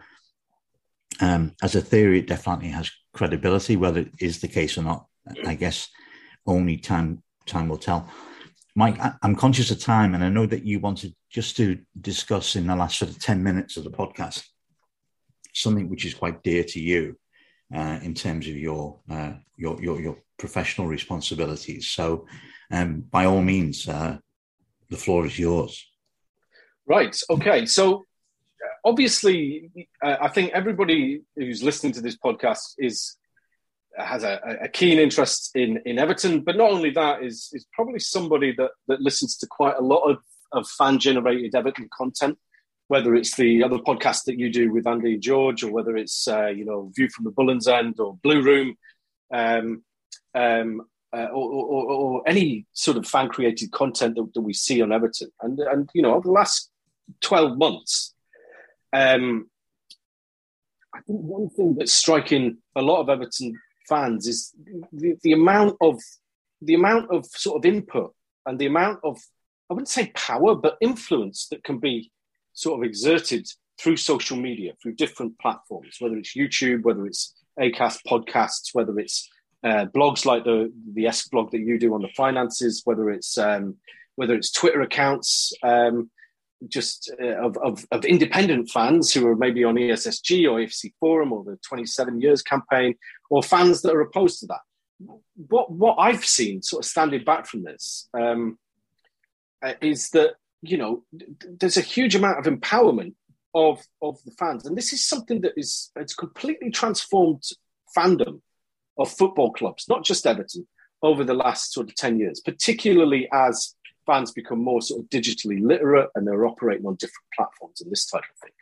um, as a theory, it definitely has credibility. Whether it is the case or not, I guess only time time will tell. Mike, I, am conscious of time, and I know that you wanted just to discuss in the last sort of ten minutes of the podcast something which is quite dear to you uh, in terms of your, uh, your, your your professional responsibilities. So, um, by all means, uh, the floor is yours. Right. Okay. So, obviously, uh, I think everybody who's listening to this podcast is has a, a, keen interest in in Everton, but not only that is is probably somebody that that listens to quite a lot of of fan generated Everton content whether it's the other podcast that you do with Andy and George, or whether it's uh, you know View from the Bullens End or Blue Room, um, um, uh, or, or, or, any sort of fan created content that, that, we see on Everton, and and you know over the last twelve months, um, I think one thing that's striking a lot of Everton fans is the, the amount of the amount of sort of input and the amount of I wouldn't say power, but influence that can be sort of exerted through social media, through different platforms, whether it's YouTube, whether it's Acast podcasts, whether it's uh, blogs like the the Esk blog that you do on the finances, whether it's um, whether it's Twitter accounts, um, just uh, of, of, of independent fans who are maybe on ESSG or AFC Forum or the 27 years campaign, or fans that are opposed to that. What what I've seen, sort of standing back from this, um, uh, is that you know, there's a huge amount of empowerment of of the fans, and this is something that is it's completely transformed fandom of football clubs, not just Everton, over the last sort of ten years, particularly as fans become more sort of digitally literate and they're operating on different platforms and this type of thing.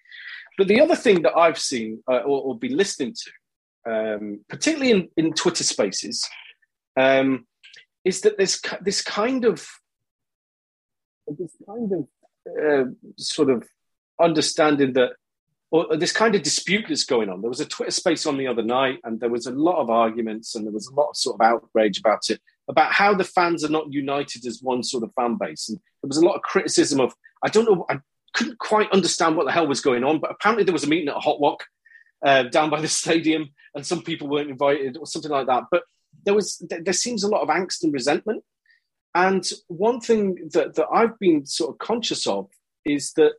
But the other thing that I've seen uh, or, or be listening to, um, particularly in, in Twitter Spaces, um, is that there's this kind of this kind of uh, sort of understanding that, or this kind of dispute that's going on. There was a Twitter space on the other night, and there was a lot of arguments, and there was a lot of sort of outrage about it, about how the fans are not united as one sort of fan base. And there was a lot of criticism of, I don't know, I couldn't quite understand what the hell was going on, but apparently there was a meeting at a Hot Walk uh, down by the *laughs* stadium, and some people weren't invited, or something like that. But there was, there seems a lot of angst and resentment and one thing that, that I've been sort of conscious of is that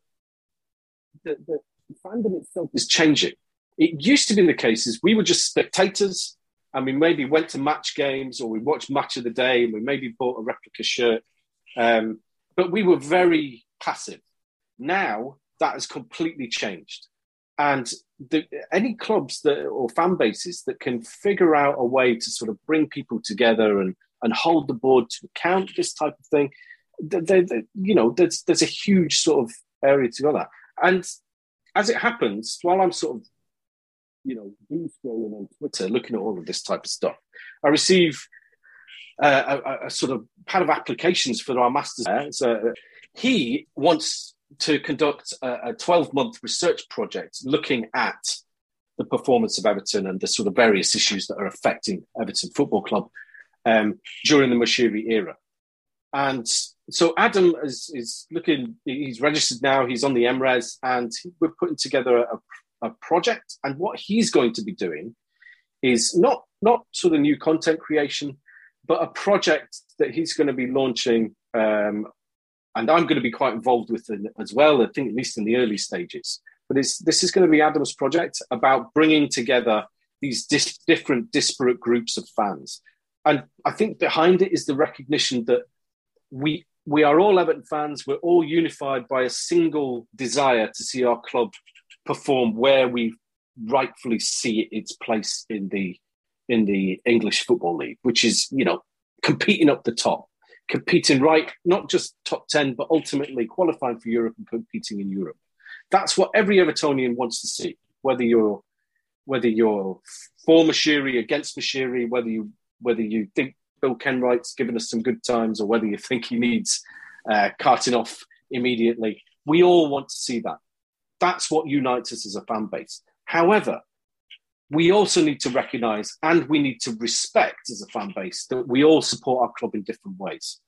the, the fandom itself is changing. It used to be the case is we were just spectators and we maybe went to match games or we watched match of the day and we maybe bought a replica shirt. Um, but we were very passive. Now that has completely changed. And the, any clubs that or fan bases that can figure out a way to sort of bring people together and and hold the board to account, this type of thing. They, they, you know, there's there's a huge sort of area to go there. And as it happens, while I'm sort of, you know, doom scrolling on Twitter, looking at all of this type of stuff, I receive uh, a, a, sort of pad of applications for our masters. So he wants to conduct a 12 month research project looking at the performance of Everton and the sort of various issues that are affecting Everton Football Club um, during the Moshiri era. And so Adam is, is looking, he's registered now, he's on the MRES, and we're putting together a, a project. And what he's going to be doing is not, not sort of new content creation, but a project that he's going to be launching. Um, and I'm going to be quite involved with it as well, I think at least in the early stages. But this is going to be Adam's project about bringing together these dis- different disparate groups of fans and I think behind it is the recognition that we we are all Everton fans. We're all unified by a single desire to see our club perform where we rightfully see its place in the in the English Football League, which is you know competing up the top. competing right, not just top 10, but ultimately qualifying for Europe and competing in Europe. That's what every Evertonian wants to see, whether you're whether you're for Moshiri, against Moshiri, whether you whether you think Bill Kenwright's given us some good times or whether you think he needs uh, carting off immediately. We all want to see that. That's what unites us as a fan base. However, we also need to recognize and we need to respect as a fan base that we all support our club in different ways.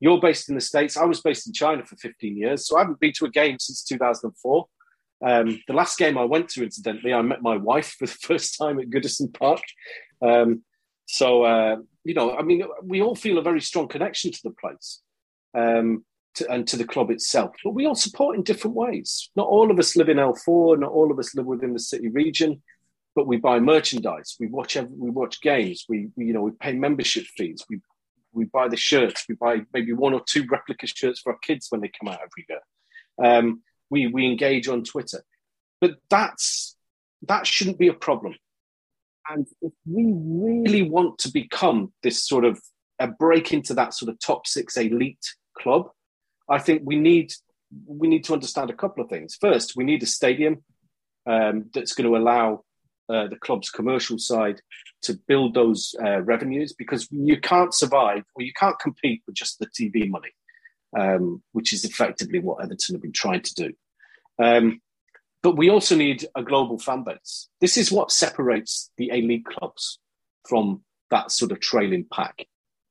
You're based in the States. I was based in China for 15 years, so I haven't been to a game since 2004. Um, the last game I went to, incidentally, I met my wife for the *laughs* first time at Goodison Park. Um, so, uh, you know, I mean, we all feel a very strong connection to the place um, to, and to the club itself, but we all support in different ways. Not all of us live in L4, not all of us live within the city region, but we buy merchandise, we watch every, we watch games, we, we, you know, we pay membership fees, we we buy the shirts, we buy maybe one or two replica shirts for our kids when they come out every year. Um, we we engage on Twitter, but that's that shouldn't be a problem. And if we really want to become this sort of a break into that sort of top six elite club, I think we need we need to understand a couple of things. First, we need a stadium um, that's going to allow uh, the club's commercial side to build those uh, revenues because you can't survive or you can't compete with just the TV money, um, which is effectively what Everton have been trying to do. Um, but we also need a global fan base. This is what separates the elite clubs from that sort of trailing pack,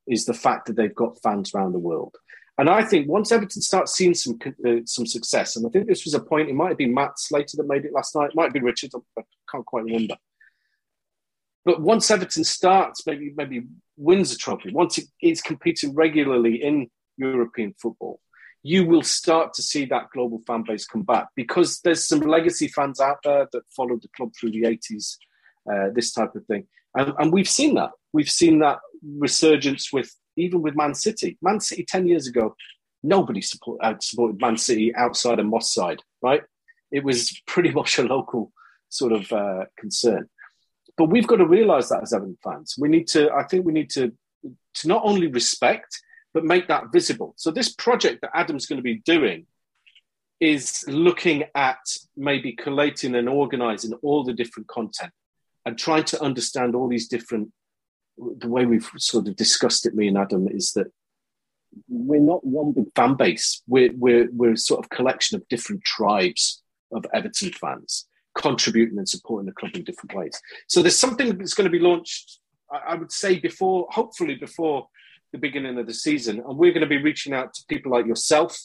is the fact that they've got fans around the world. And I think once Everton starts seeing some uh, some success, and I think this was a point, it might have been Matt Slater that made it last night, it might be Richard, I can't quite remember. But once Everton starts, maybe maybe wins a trophy, once it is competing regularly in European football, you will start to see that global fan base come back because there's some legacy fans out there that followed the club through the 80s, uh, this type of thing. And, and, we've seen that. We've seen that resurgence with even with Man City. Man City 10 years ago, nobody support, uh, supported Man City outside of Moss side, right? It was *laughs* pretty much a local sort of uh, concern. But we've got to realize that as Everton fans. We need to, I think we need to, to not only respect, but make that visible. So this project that Adam's going to be doing is looking at maybe collating and organizing all the different content and trying to understand all these different the way we've sort of discussed it me and adam is that we're not one big fan base we're we're, we're a sort of collection of different tribes of everton fans contributing and supporting the club in different ways so there's something that's going to be launched I would say before, hopefully before the beginning of the season. And we're going to be reaching out to people like yourself,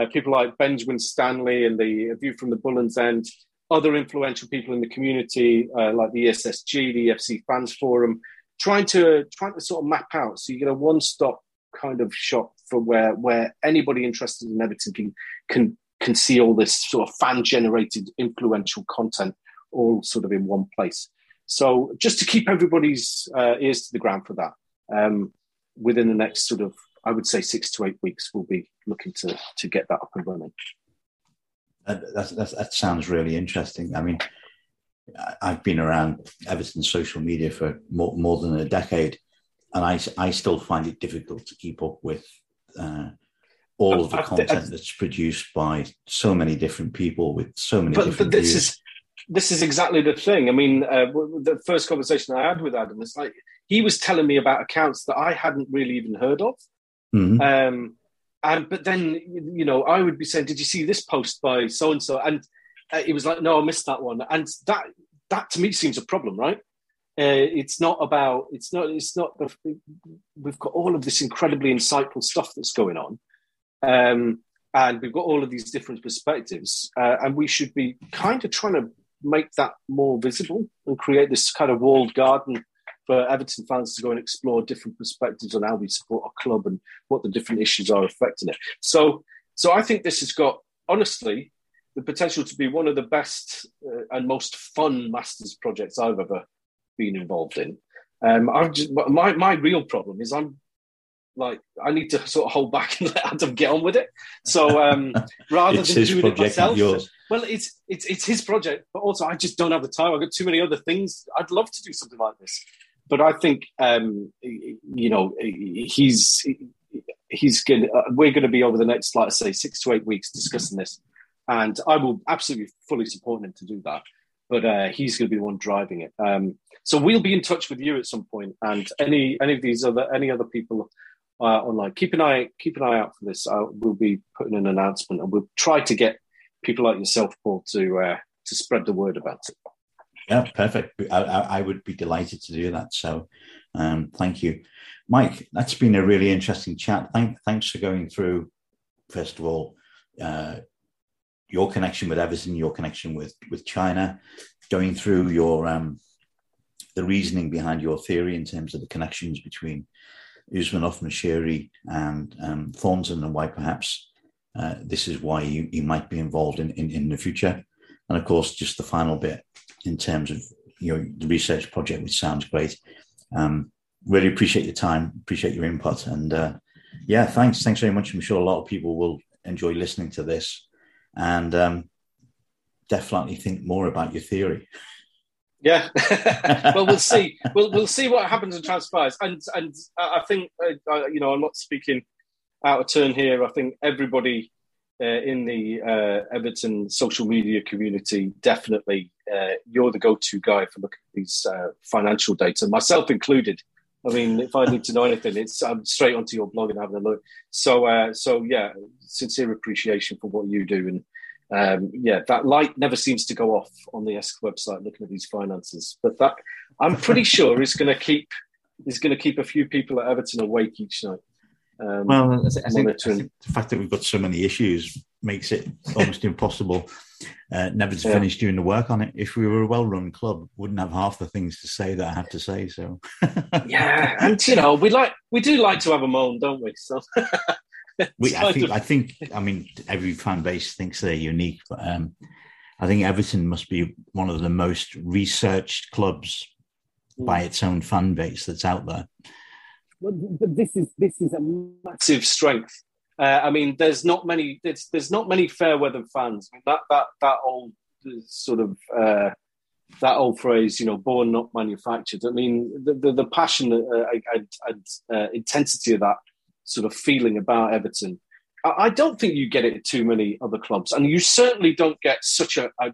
uh, people like Benjamin Stanley and the View from the Bullens End, other influential people in the community uh, like the ESSG, the FC Fans Forum, trying to trying to sort of map out so you get a one stop kind of shop for where where anybody interested in Everton can can can see all this sort of fan generated influential content all sort of in one place. So just to keep everybody's uh, ears to the ground for that. Um, within the next sort of, I would say, six to eight weeks, we'll be looking to to get that up and running. That, that sounds really interesting. I mean, I've been around ever since social media for more, more than a decade, and I, I still find it difficult to keep up with uh, all of the content that's produced by so many different people with so many but, different but this views. is this is exactly the thing. I mean, uh, the first conversation I had with Adam is like he was telling me about accounts that I hadn't really even heard of. Mm-hmm. Um, and but then you know I would be saying, "Did you see this post by so and so?" And uh, it was like, "No, I missed that one." And that that to me seems a problem, right? Uh, it's not about it's not it's not we've got all of this incredibly insightful stuff that's going on um, and we've got all of these different perspectives uh, and we should be kind of trying to make that more visible and create this kind of walled garden for Everton fans to go and explore different perspectives on how we support our club and what the different issues are affecting it. So, so I think this has got honestly the potential to be one of the best uh, and most fun masters projects I've ever been involved in. Um, I've just, my my real problem is I'm like I need to sort of hold back *laughs* and let Adam get on with it. So um, *laughs* rather than doing it myself, well, it's it's it's his project, but also I just don't have the time. I've got too many other things. I'd love to do something like this, but I think um, you know he's he's going. Uh, we're going to be over the next, like I say, six to eight weeks discussing this, and I will absolutely fully support him to do that. But uh, he's going to be the one driving it. Um, so we'll be in touch with you at some point, and any any of these other any other people uh, online. Keep an eye keep an eye out for this. Uh, we'll be putting an announcement, and we'll try to get people like yourself, Paul, to uh, to spread the word about it. Yeah, perfect. I, I, would be delighted to do that. So, um, thank you, Mike. That's been a really interesting chat. Thank, thanks for going through. First of all, uh, your connection with Everton, your connection with with China, going through your um, the reasoning behind your theory in terms of the connections between Usmanov, Moshiri, and um, Thornton, and why perhaps uh, this is why you, you might be involved in, in, in the future. And of course, just the final bit in terms of you know the research project, which sounds great. Um, really appreciate your time, appreciate your input, and uh, yeah, thanks, thanks very much. I'm sure a lot of people will enjoy listening to this, and um, definitely think more about your theory. Yeah, *laughs* well, we'll see. We'll we'll see what happens and transpires. And and I think uh, you know I'm not speaking out of turn here. I think everybody uh, in the uh, Everton social media community definitely uh, you're the go-to guy for looking at these uh, financial data, myself included. I mean, if I need to know anything, it's I'm straight onto your blog and having a look. So, uh, so yeah, sincere appreciation for what you do, and um, yeah, that light never seems to go off on the ESK website looking at these finances. But that I'm pretty sure is going to keep is going to keep a few people at Everton awake each night. Um, well, I think, I think, the fact that we've got so many issues makes it almost impossible uh, never to yeah. finish doing the work on it. If we were a well-run club, wouldn't have half the things to say that I have to say. So, yeah, and you know, we like we do like to have a moan, don't we? So. *laughs* we, I think. I think, I mean, every fan base thinks they're unique, but um, I think Everton must be one of the most researched clubs by its own fan base that's out there. But this is this is a massive strength. Uh, I mean, there's not many. There's, there's not many fair weather fans. I mean, that that that old sort of uh, that old phrase, you know, born not manufactured. I mean, the the, the passion uh, and, and uh, intensity of that sort of feeling about Everton. I, I, don't think you get it at too many other clubs, and you certainly don't get such a, a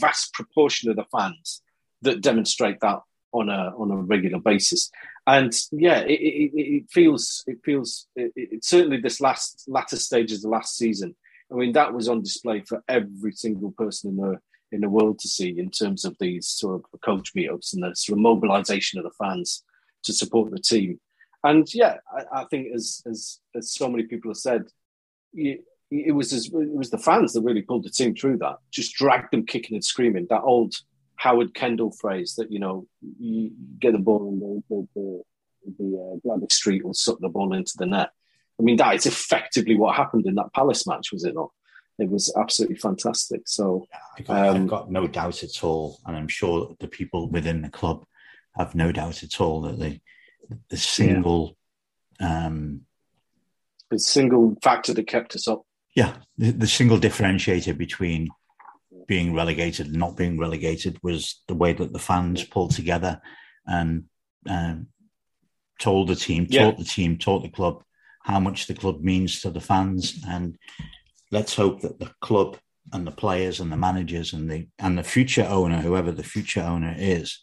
vast proportion of the fans that demonstrate that on a on a regular basis and yeah, it, it, it feels it feels it, certainly this last latter stages of the last season. I mean, that was on display for every single person in the in the world to see in terms of these sort of coach meetups and the sort of mobilisation of the fans to support the team. And yeah, I, I think as as as so many people have said, it was as, it was the fans that really pulled the team through that, just dragged them kicking and screaming. That old Howard Kendall phrase that you know you get the ball and the the, the, the uh, Street will suck the ball into the net. I mean that is effectively what happened in that Palace match, was it not? It was absolutely fantastic. So I got, um, I've got no doubt at all, and I'm sure the people within the club have no doubt at all that the the single yeah. um, the single factor that kept us up. Yeah, the, the single differentiator between being relegated and not being relegated was the way that the fans pulled together and um, told the team, yeah. taught the team, taught the club how much the club means to the fans. And let's hope that the club and the players and the managers and the and the future owner, whoever the future owner is,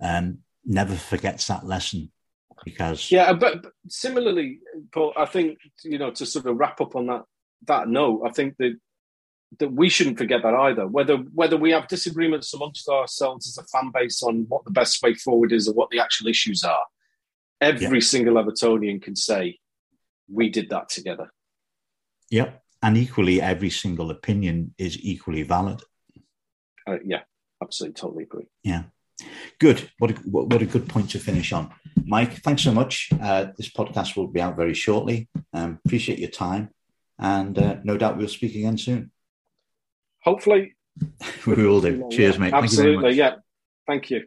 um, never forgets that lesson. Because yeah, but, but similarly, Paul, I think you know to sort of wrap up on that that note, I think that that we shouldn't forget that either. Whether whether we have disagreements amongst ourselves as a fan base on what the best way forward is or what the actual issues are, every yeah. single Evertonian can say, "We did that together." Yep, and equally, every single opinion is equally valid. Uh, yeah, absolutely, totally agree. Yeah, good. What a, what a good point to finish on, Mike. Thanks so much. Uh, this podcast will be out very shortly. Um, appreciate your time, and uh, no doubt we'll speak again soon hopefully. we will do. Cheers, mate. Absolutely. Yeah. Thank you.